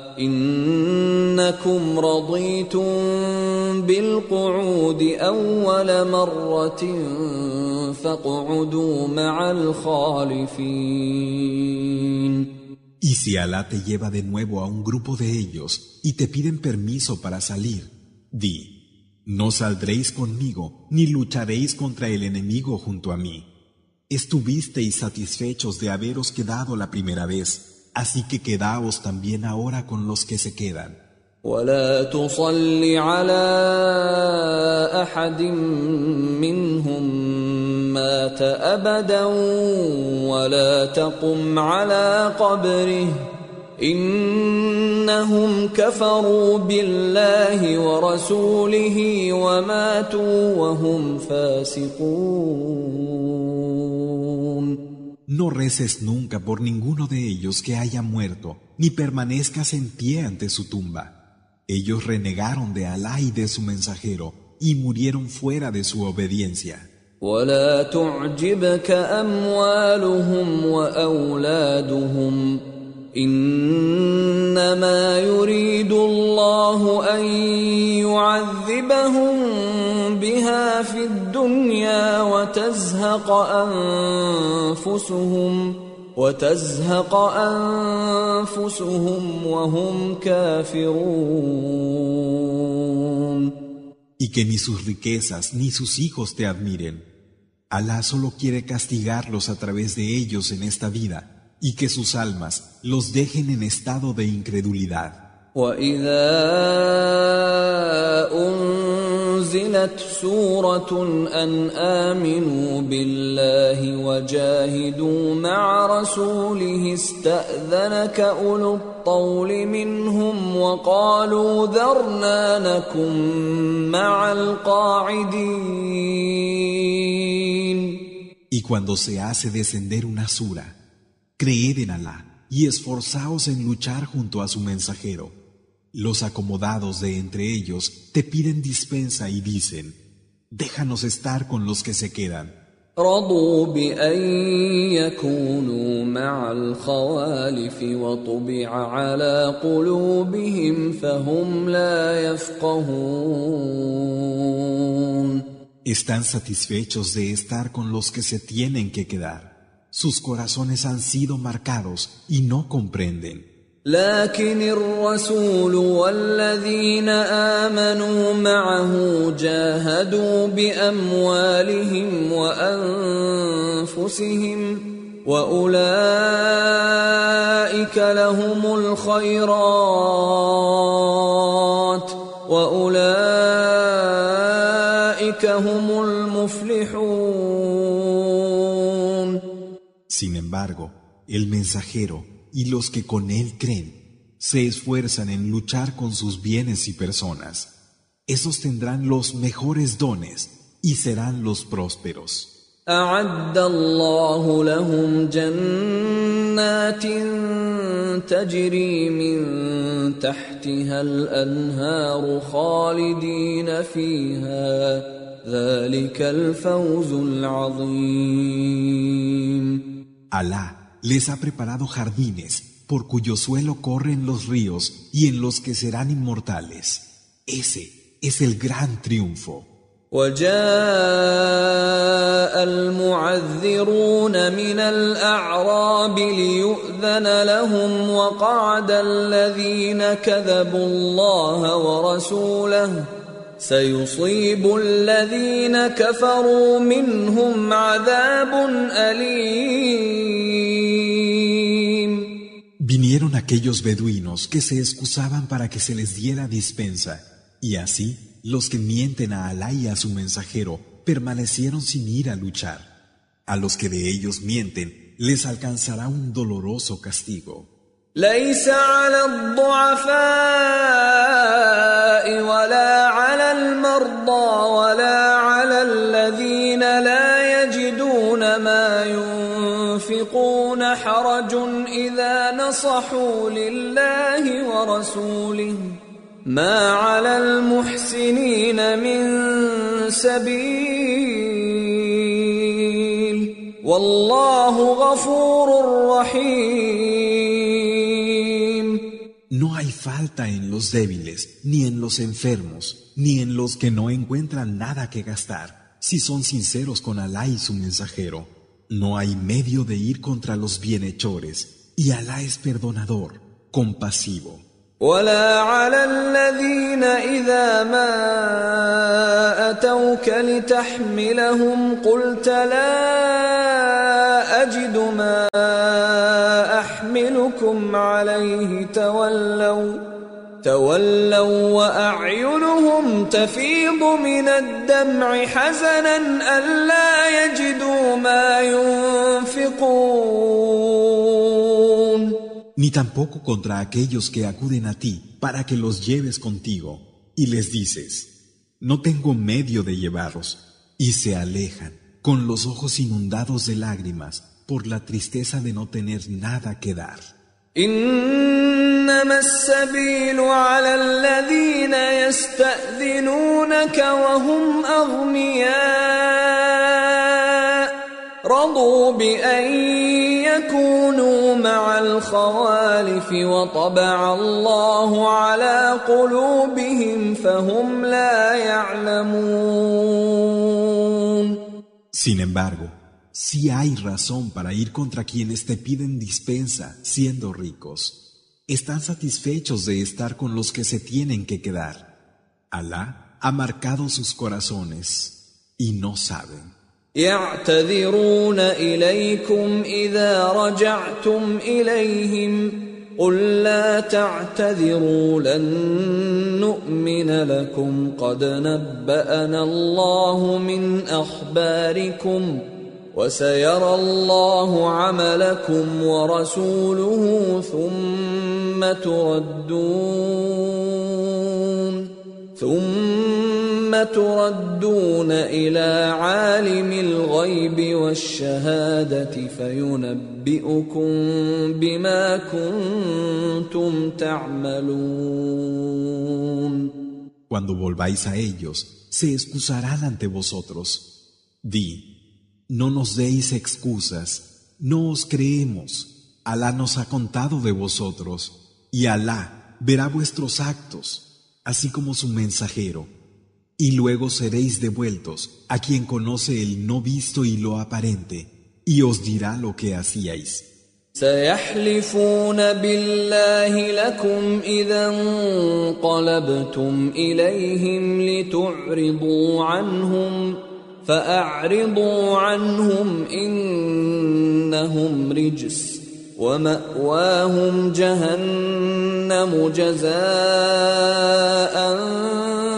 إنكم رضيتم بالقعود أول مرة فاقعدوا مع الخالفين Y si Alá te lleva de nuevo a un grupo de ellos y te piden permiso para salir, di, no saldréis conmigo ni lucharéis contra el enemigo junto a mí. Estuvisteis satisfechos de haberos quedado la primera vez Así que quedaos también ahora con los que se quedan. ولا تصل على احد منهم مات ابدا ولا تقم على قبره انهم كفروا بالله ورسوله وماتوا وهم فاسقون No reces nunca por ninguno de ellos que haya muerto, ni permanezcas en pie ante su tumba. Ellos renegaron de Alá y de su mensajero, y murieron fuera de su obediencia. انما يريد الله ان يعذبهم بها في الدنيا وتزهق انفسهم وتزهق انفسهم وهم كافرون Y que ni sus riquezas ni sus hijos te admiren. Alá solo quiere castigarlos a través de ellos en esta vida y que sus almas los dejen en estado de incredulidad. وإذا أنزلت سورة أن آمنوا بالله وجاهدوا مع رسوله استأذنك أولو الطول منهم وقالوا ذرنا نكن مع القاعدين Y cuando se hace descender una sura, Creed en Alá y esforzaos en luchar junto a su mensajero. Los acomodados de entre ellos te piden dispensa y dicen, déjanos estar con los que se quedan. Están satisfechos de estar con los que se tienen que quedar. Sus corazones han sido marcados y no comprenden. لكن الرسول والذين آمنوا معه جاهدوا بأموالهم وأنفسهم وأولئك لهم الخيرات وأولئك هم المفلحون Sin embargo, el mensajero y los que con él creen se esfuerzan en luchar con sus bienes y personas. Esos tendrán los mejores dones y serán los prósperos. أعد الله لهم جنات تجري من تحتها الأنهار خالدين فيها ذلك الفوز العظيم Alá les ha preparado jardines por cuyo suelo corren los ríos y en los que serán inmortales. Ese es el gran triunfo. وجاء المعذرون من الأعراب ليؤذن لهم وقعد الذين كذبوا الله ورسوله سيصيب الذين كفروا منهم عذاب أليم Vinieron aquellos beduinos que se excusaban para que se les diera dispensa, y así los que mienten a Alá y a su mensajero permanecieron sin ir a luchar. A los que de ellos mienten les alcanzará un doloroso castigo. ليس على الضعفاء ولا على المرضى ولا على الذين لا يجدون ما ينفقون حرج إذا نصحوا لله ورسوله. ما على المحسنين من سبيل. والله غفور رحيم. No hay falta en los débiles, ni en los enfermos, ni en los que no encuentran nada que gastar, si son sinceros con Alá y su mensajero. No hay medio de ir contra los bienhechores, y Alá es perdonador, compasivo. ولا على الذين إذا ما أتوك لتحملهم قلت لا أجد ما أحملكم عليه تولوا تولوا وأعينهم تفيض من الدمع حزنا ألا يجدوا ما ينفقون ni tampoco contra aquellos que acuden a ti para que los lleves contigo, y les dices, no tengo medio de llevarlos, y se alejan, con los ojos inundados de lágrimas, por la tristeza de no tener nada que dar. إنما السبيل على الذين يستأذنونك وهم أغنياء رضوا بأن يكونوا مع الخوالف وطبع الله على قلوبهم فهم لا يعلمون Sin embargo, sí hay razón para ir contra quienes te piden dispensa siendo ricos. Están satisfechos de estar con los que se tienen que quedar. Alá ha marcado sus corazones y no saben. يعتذرون اليكم اذا رجعتم اليهم قل لا تعتذروا لن نؤمن لكم قد نبانا الله من اخباركم وسيرى الله عملكم ورسوله ثم تردون ثم تردون إلى عالم الغيب والشهادة فينبئكم بما كنتم تعملون Cuando volváis a ellos, se excusarán ante vosotros. Di, no nos deis excusas, no os creemos. Alá nos ha contado de vosotros, y Alá verá vuestros actos, así como su mensajero. Y luego seréis devueltos a quien conoce el no visto y lo aparente, y os dirá lo que hacíais. سيحلفون بالله لكم اذا انقلبتم اليهم لتعرضوا عنهم فاعرضوا عنهم انهم رجس وماواهم جهنم جزاء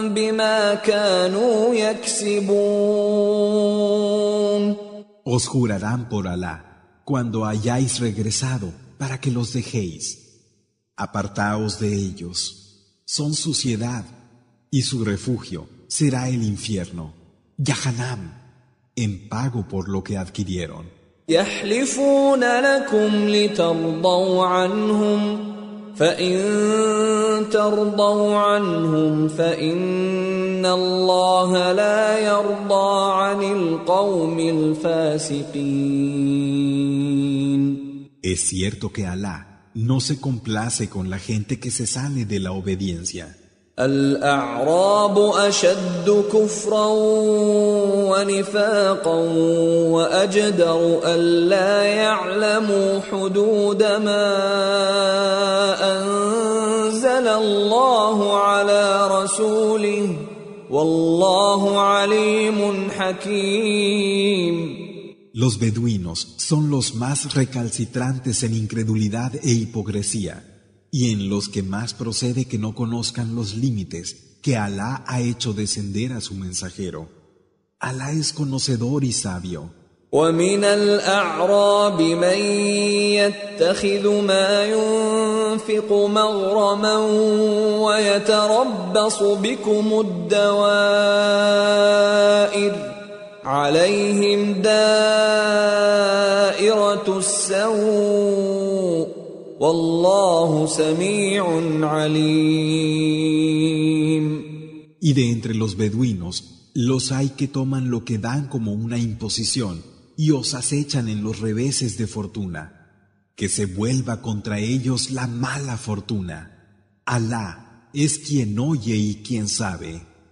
بما كانوا يكسبون Os jurarán por Alá cuando hayáis regresado para que los dejéis. Apartaos de ellos. Son suciedad y su refugio será el infierno. Yahanam, en pago por lo que adquirieron. يحلفون لكم لترضوا عنهم فإن ترضوا عنهم فإن الله لا يرضى عن القوم الفاسقين Es cierto que Alá no se complace con la gente que se sale de la obediencia. الأعراب أشد كفرا ونفاقا وأجدر ألا يعلموا حدود ما أنزل الله على رسوله والله عليم حكيم. Los beduinos son los más recalcitrantes en incredulidad e hipocresía. y en los que más procede que no conozcan los límites que Alá ha hecho descender a su mensajero. Alá es conocedor y sabio. ومن الأعراب من يتخذ ما ينفق مغرما ويتربص بكم الدوائر عليهم دائرة السوء Y de entre los beduinos, los hay que toman lo que dan como una imposición y os acechan en los reveses de fortuna. Que se vuelva contra ellos la mala fortuna. Alá es quien oye y quien sabe.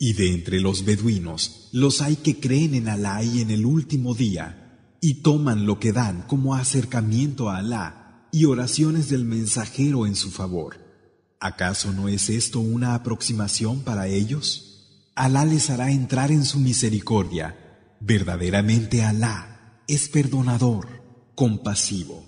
Y de entre los beduinos, los hay que creen en Alá y en el último día, y toman lo que dan como acercamiento a Alá y oraciones del mensajero en su favor. ¿Acaso no es esto una aproximación para ellos? Alá les hará entrar en su misericordia. Verdaderamente Alá es perdonador, compasivo.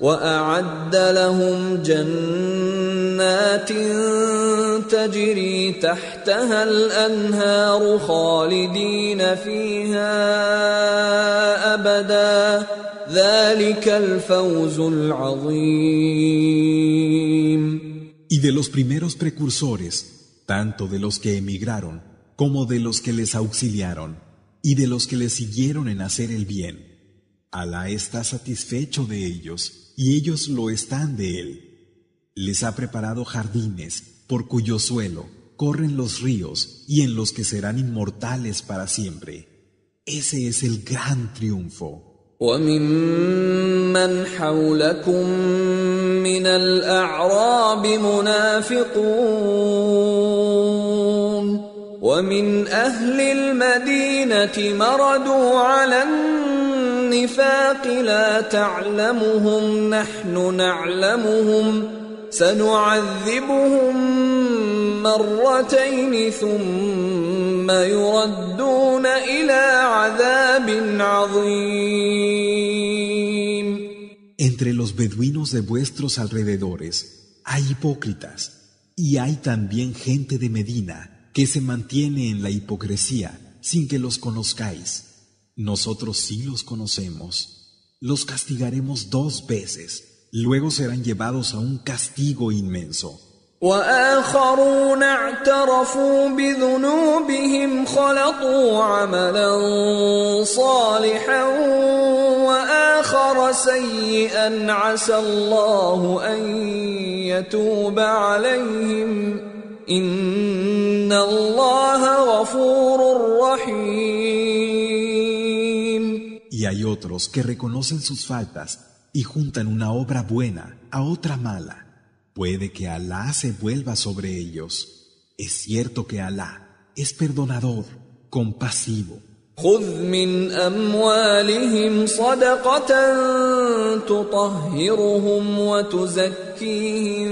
واعد لهم جنات تجري تحتها الانهار خالدين فيها ابدا ذلك الفوز العظيم Y de los primeros precursores, tanto de los que emigraron como de los que les auxiliaron, y de los que les siguieron en hacer el bien, Alá está satisfecho de ellos y ellos lo están de él. Les ha preparado jardines por cuyo suelo corren los ríos y en los que serán inmortales para siempre. Ese es el gran triunfo. وممن حولكم من الأعراب منافقون ومن أهل المدينة مردوا على النفاق لا تعلمهم نحن نعلمهم سنعذبهم مرتين ثم يردون الى عذاب عظيم Entre los beduinos de vuestros alrededores hay hipócritas y hay también gente de Medina que se mantiene en la hipocresía sin que los conozcáis. Nosotros sí los conocemos. Los castigaremos dos veces. Luego serán llevados a un castigo inmenso. واخرون اعترفوا بذنوبهم خلطوا عملا صالحا واخر سيئا عسى الله ان يتوب عليهم ان الله غفور رحيم Y hay otros que reconocen sus faltas y juntan una obra buena a otra mala. Puede que Alá se vuelva sobre ellos. Es cierto que Alá es perdonador, compasivo. خذ من أموالهم صدقة تطهرهم وتزكيهم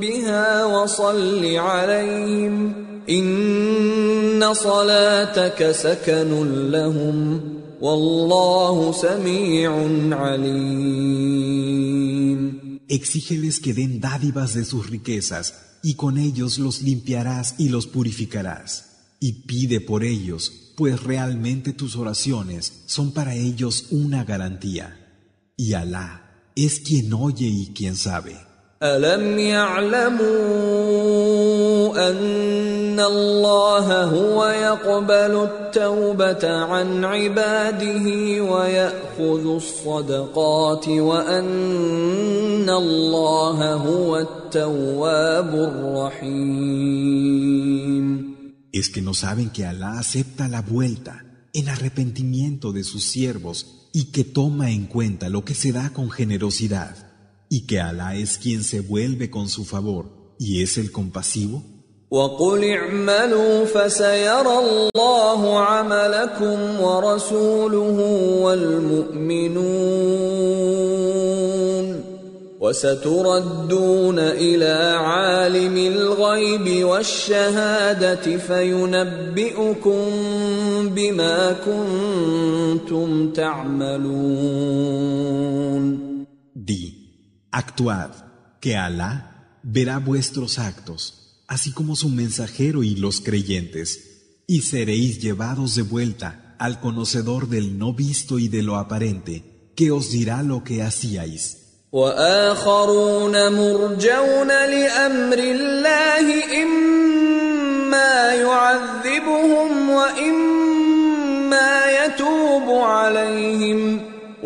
بها وصل عليهم إن صلاتك سكن لهم Wallahu. Exígeles que den dádivas de sus riquezas, y con ellos los limpiarás y los purificarás. Y pide por ellos, pues realmente tus oraciones son para ellos una garantía. Y Alá es quien oye y quien sabe. ألم يعلموا أن الله هو يقبل التوبة عن عباده ويأخذ الصدقات وأن الله هو التواب الرحيم Es que no saben que Alá acepta la vuelta en arrepentimiento de sus siervos y que toma en cuenta lo que se da con generosidad. Y que Alá es quien se vuelve con su favor y es el compasivo? وقل اعملوا فسيرى الله عملكم ورسوله والمؤمنون وستردون إلى عالم الغيب والشهادة فينبئكم بما كنتم تعملون Di Actuad, que Alá verá vuestros actos, así como su mensajero y los creyentes, y seréis llevados de vuelta al conocedor del no visto y de lo aparente, que os dirá lo que hacíais.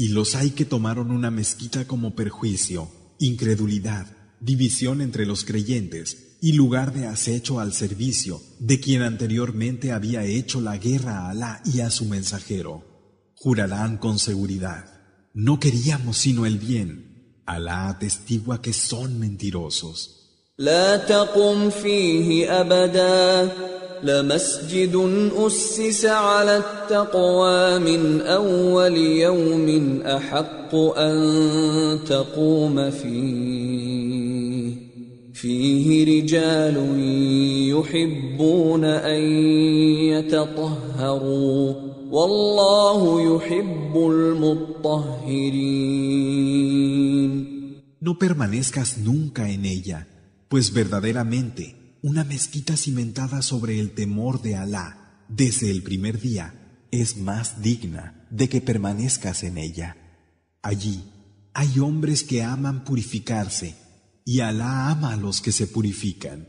Y los hay que tomaron una mezquita como perjuicio, incredulidad, división entre los creyentes y lugar de acecho al servicio de quien anteriormente había hecho la guerra a Alá y a su mensajero. Jurarán con seguridad, no queríamos sino el bien. Alá atestigua que son mentirosos. لمسجد أسس على التقوى من أول يوم أحق أن تقوم فيه. فيه رجال يحبون أن يتطهروا والله يحب المطهرين. No permanezcas nunca en ella, pues verdaderamente una mezquita cimentada sobre el temor de Alá desde el primer día es más digna de que permanezcas en ella. Allí hay hombres que aman purificarse y Alá ama a los que se purifican.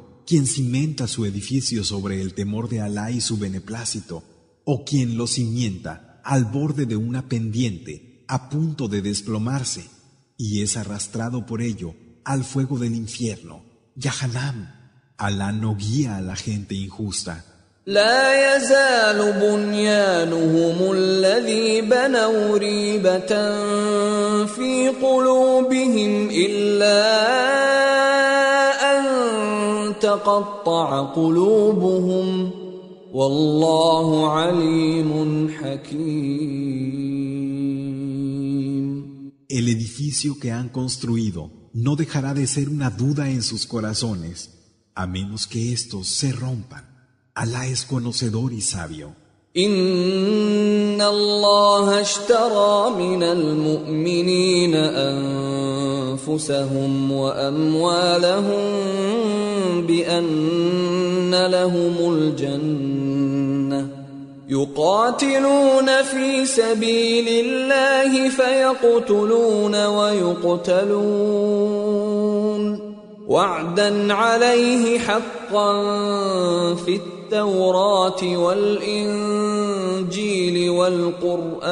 quien cimenta su edificio sobre el temor de Alá y su beneplácito, o quien lo cimienta al borde de una pendiente a punto de desplomarse y es arrastrado por ello al fuego del infierno, Yahanam. Alá no guía a la gente injusta. لا يزال بنيانهم الذي بنوا ريبة في قلوبهم إلا أن تقطع قلوبهم والله عليم حكيم El edificio que han construido no dejará de ser una duda en sus corazones, a menos que estos se rompan. Alá es conocedor y sabio. إن الله اشترى من المؤمنين أنفسهم وأموالهم بأن لهم الجنة. يقاتلون في سبيل الله فيقتلون ويقتلون. وعدا عليه حقا في التوراة والإنجيل والقرآن.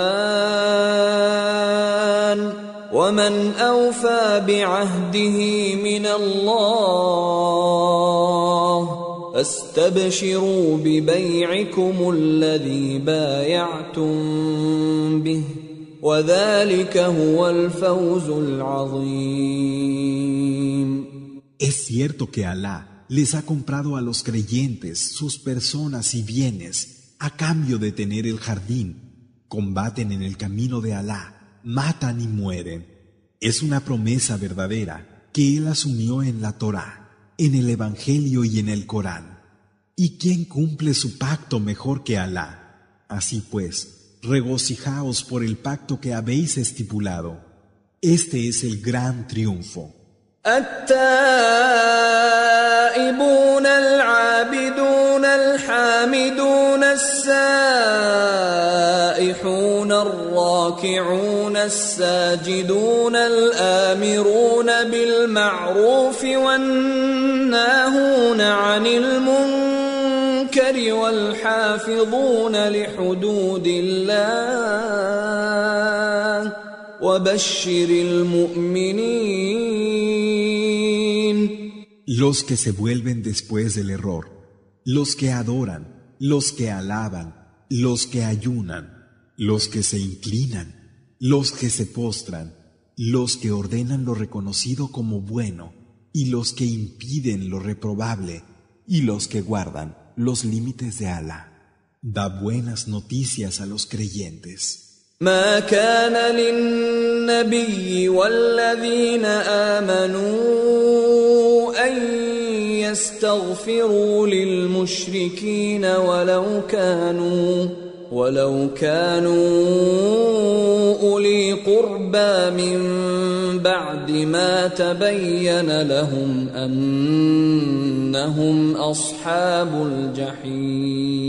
ومن أوفى بعهده من الله فاستبشروا ببيعكم الذي بايعتم به وذلك هو الفوز العظيم Es cierto que Alá les ha comprado a los creyentes sus personas y bienes a cambio de tener el jardín. Combaten en el camino de Alá, matan y mueren. Es una promesa verdadera que Él asumió en la Torá, en el Evangelio y en el Corán. ¿Y quién cumple su pacto mejor que Alá? Así pues, regocijaos por el pacto que habéis estipulado. Este es el gran triunfo. التائبون العابدون الحامدون السائحون الراكعون الساجدون الآمرون بالمعروف والناهون عن المنكر والحافظون لحدود الله وبشر المؤمنين. Los que se vuelven después del error, los que adoran, los que alaban, los que ayunan, los que se inclinan, los que se postran, los que ordenan lo reconocido como bueno y los que impiden lo reprobable y los que guardan los límites de Alá. Da buenas noticias a los creyentes. ما كان للنبي والذين آمنوا أن يستغفروا للمشركين ولو كانوا ولو كانوا أولي قربى من بعد ما تبين لهم أنهم أصحاب الجحيم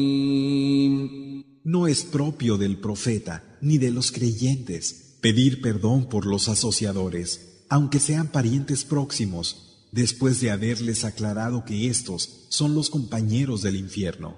No es propio del profeta ni de los creyentes pedir perdón por los asociadores, aunque sean parientes próximos, después de haberles aclarado que estos son los compañeros del infierno.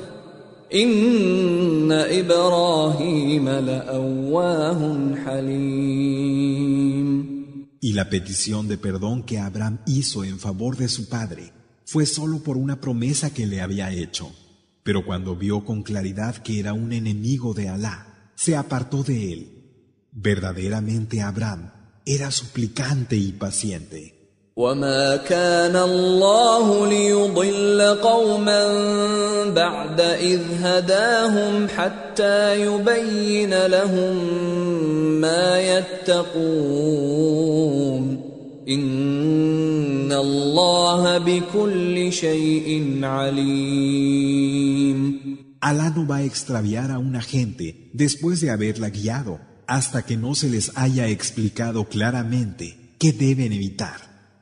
إن إبراهيم لأواه حليم Y la petición de perdón que Abraham hizo en favor de su padre fue solo por una promesa que le había hecho. Pero cuando vio con claridad que era un enemigo de Alá, se apartó de él. Verdaderamente Abraham era suplicante y paciente. وما كان الله ليضل قوما بعد إذ هداهم حتى يبين لهم ما يتقون إن الله بكل شيء عليم Alá no va a extraviar a una gente después de haberla guiado hasta que no se les haya explicado claramente qué deben evitar.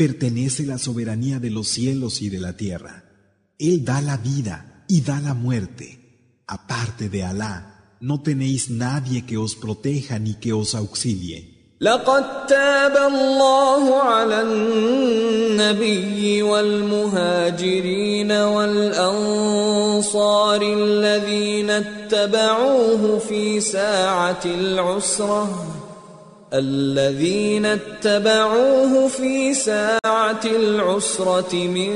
pertenece la soberanía de los cielos y de la tierra. Él da la vida y da la muerte. Aparte de Alá, no tenéis nadie que os proteja ni que os auxilie. لقد تاب الله على النبي والمهاجرين والأنصار الذين اتبعوه في ساعة العسرة الذين اتبعوه في ساعة العسرة من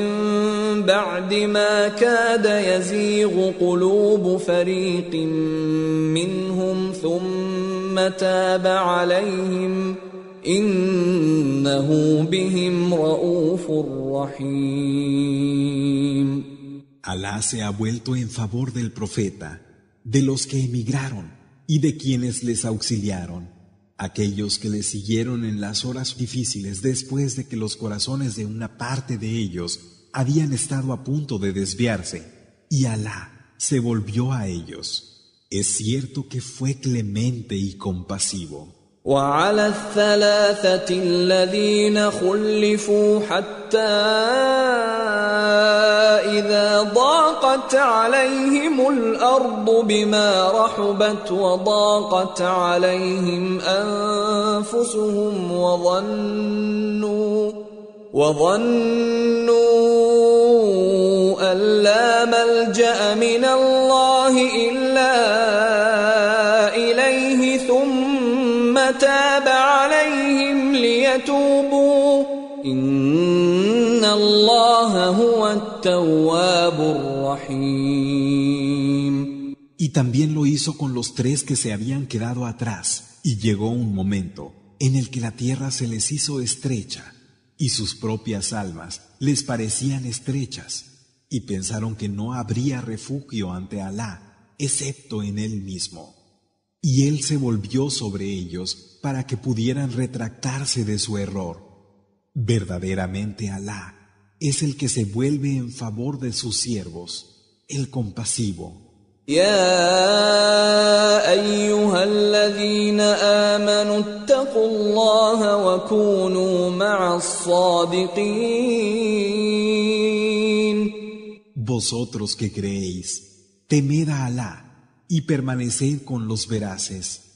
بعد ما كاد يزيغ قلوب فريق منهم ثم تاب عليهم إنه بهم رؤوف رحيم Alá se ha vuelto en favor del profeta, de los que emigraron y de quienes les auxiliaron. Aquellos que le siguieron en las horas difíciles después de que los corazones de una parte de ellos habían estado a punto de desviarse, y Alá se volvió a ellos. Es cierto que fue clemente y compasivo. إذا ضاقت عليهم الأرض بما رحبت وضاقت عليهم أنفسهم وظنوا وظنوا أن لا ملجأ من الله إلا Y también lo hizo con los tres que se habían quedado atrás, y llegó un momento en el que la tierra se les hizo estrecha, y sus propias almas les parecían estrechas, y pensaron que no habría refugio ante Alá, excepto en Él mismo. Y Él se volvió sobre ellos para que pudieran retractarse de su error. Verdaderamente Alá es el que se vuelve en favor de sus siervos, el compasivo. يا ايها الذين امنوا اتقوا الله وكونوا مع الصادقين Vosotros que creéis, temed a Alá y permaneced con los veraces.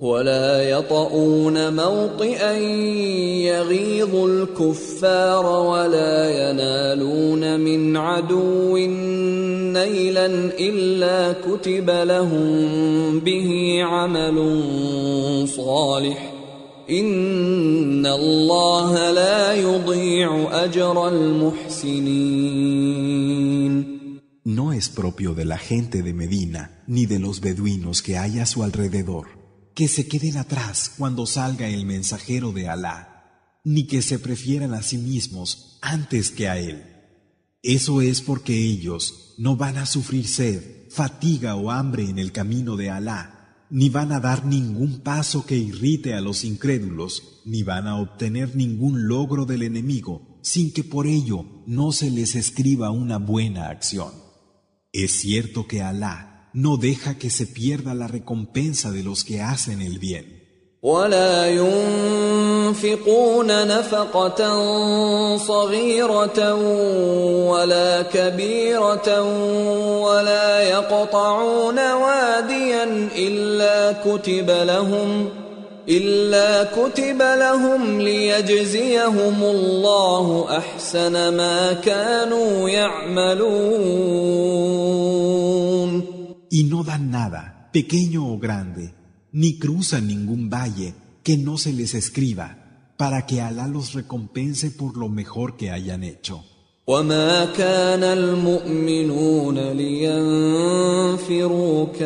ولا يطؤون موطئا يغيظ الكفار ولا ينالون من عدو نيلا إلا كتب لهم به عمل صالح. إن الله لا يضيع أجر المحسنين. No es propio de la gente de Medina ni de los beduinos que hay a su alrededor. Que se queden atrás cuando salga el mensajero de Alá, ni que se prefieran a sí mismos antes que a él. Eso es porque ellos no van a sufrir sed, fatiga o hambre en el camino de Alá, ni van a dar ningún paso que irrite a los incrédulos, ni van a obtener ningún logro del enemigo, sin que por ello no se les escriba una buena acción. Es cierto que Alá no deja que se pierda la recompensa de los que hacen el bien. ولا ينفقون نفقة صغيرة ولا كبيرة ولا يقطعون واديا إلا كتب لهم إلا كتب لهم ليجزيهم الله أحسن ما كانوا يعملون Y no dan nada, pequeño o grande, ni cruzan ningún valle que no se les escriba, para que Alá los recompense por lo mejor que hayan hecho. وما كان المؤمنون لينفروا كافة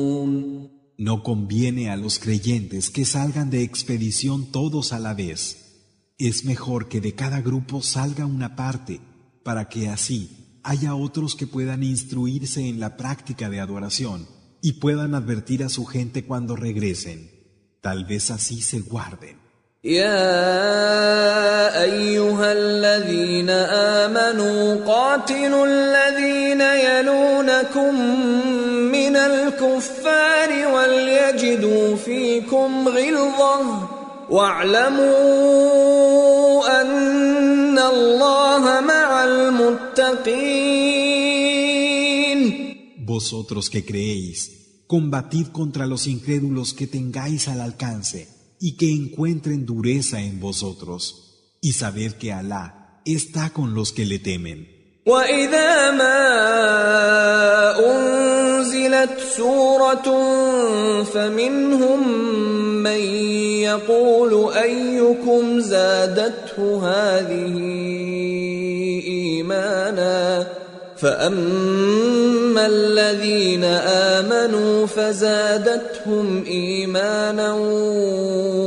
No conviene a los creyentes que salgan de expedición todos a la vez. Es mejor que de cada grupo salga una parte, para que así haya otros que puedan instruirse en la práctica de adoración y puedan advertir a su gente cuando regresen. Tal vez así se guarden. يا ايها الذين امنوا قاتلوا الذين يلونكم من الكفار وليجدوا فيكم غلظه واعلموا ان الله مع المتقين Vosotros que creéis, combatid contra los incrédulos que tengáis al alcance y que encuentren dureza en vosotros, y sabed que Alá está con los que le temen. وإذا ما أنزلت سورة فمنهم من يقول أيكم زادته هذه إيمانا فأما الذين آمنوا فزادتهم إيمانا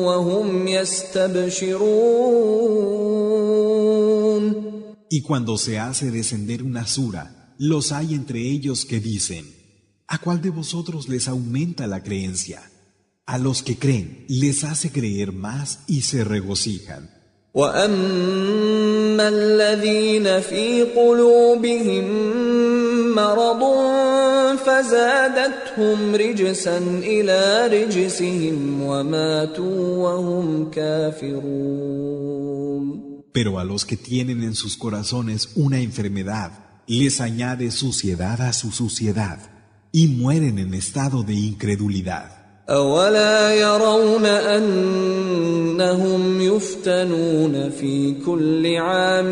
وهم يستبشرون. Y cuando se hace descender una sura, los hay entre ellos que dicen, ¿a cuál de vosotros les aumenta la creencia? A los que creen les hace creer más y se regocijan. واما الذين في قلوبهم مرض فزادتهم رجسا الى رجسهم وماتوا وهم كافرون Pero a los que tienen en sus corazones una enfermedad, les añade suciedad a su suciedad Y mueren en estado de incredulidad. أولا يرون أنهم يفتنون في كل عام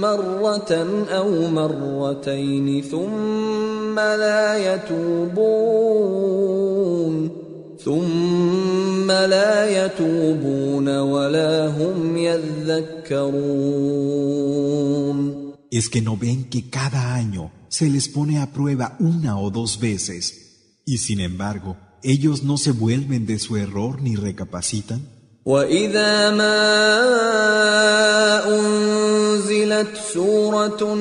مرة أو مرتين ثم لا يتوبون ثم لا يتوبون ولا هم يذكرون Es que no ven que cada año se les pone a prueba una o dos veces, y sin embargo, ellos no se vuelven de su error ni recapacitan. وإذا ما أنزلت سورة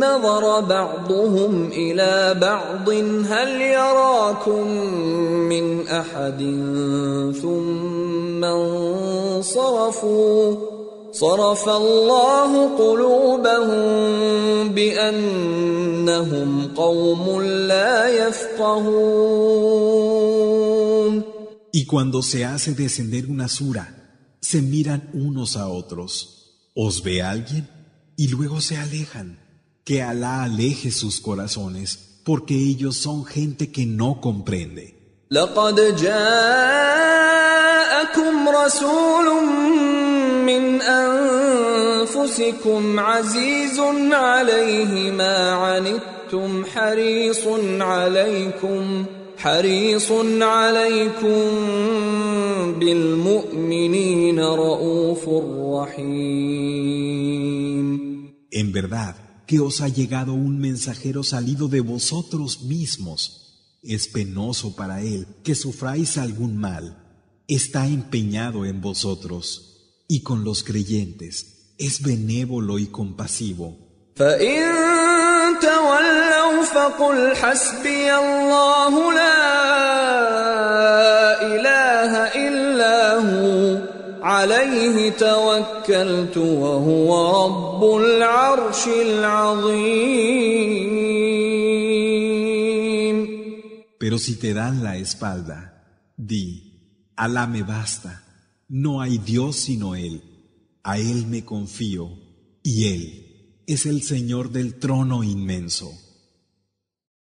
نظر بعضهم إلى بعض هل يراكم من أحد ثم انصرفوا صرف الله قلوبهم بأنهم قوم لا يفقهون Y cuando se hace descender una sura, se miran unos a otros. ¿Os ve alguien? Y luego se alejan. Que Alá aleje sus corazones, porque ellos son gente que no comprende. لقد جاءكم رسول من أنفسكم عزيز عليه ما عنتم حريص عليكم حريص عليكم بالمؤمنين رؤوف رحيم En verdad que os ha llegado un mensajero salido de vosotros mismos. Es penoso para él que sufráis algún mal. Está empeñado en vosotros. y con los creyentes es benévolo y compasivo. Pero si te dan la espalda, di, Alá me basta no hay Dios sino Él, a Él me confío, y Él es el Señor del trono inmenso.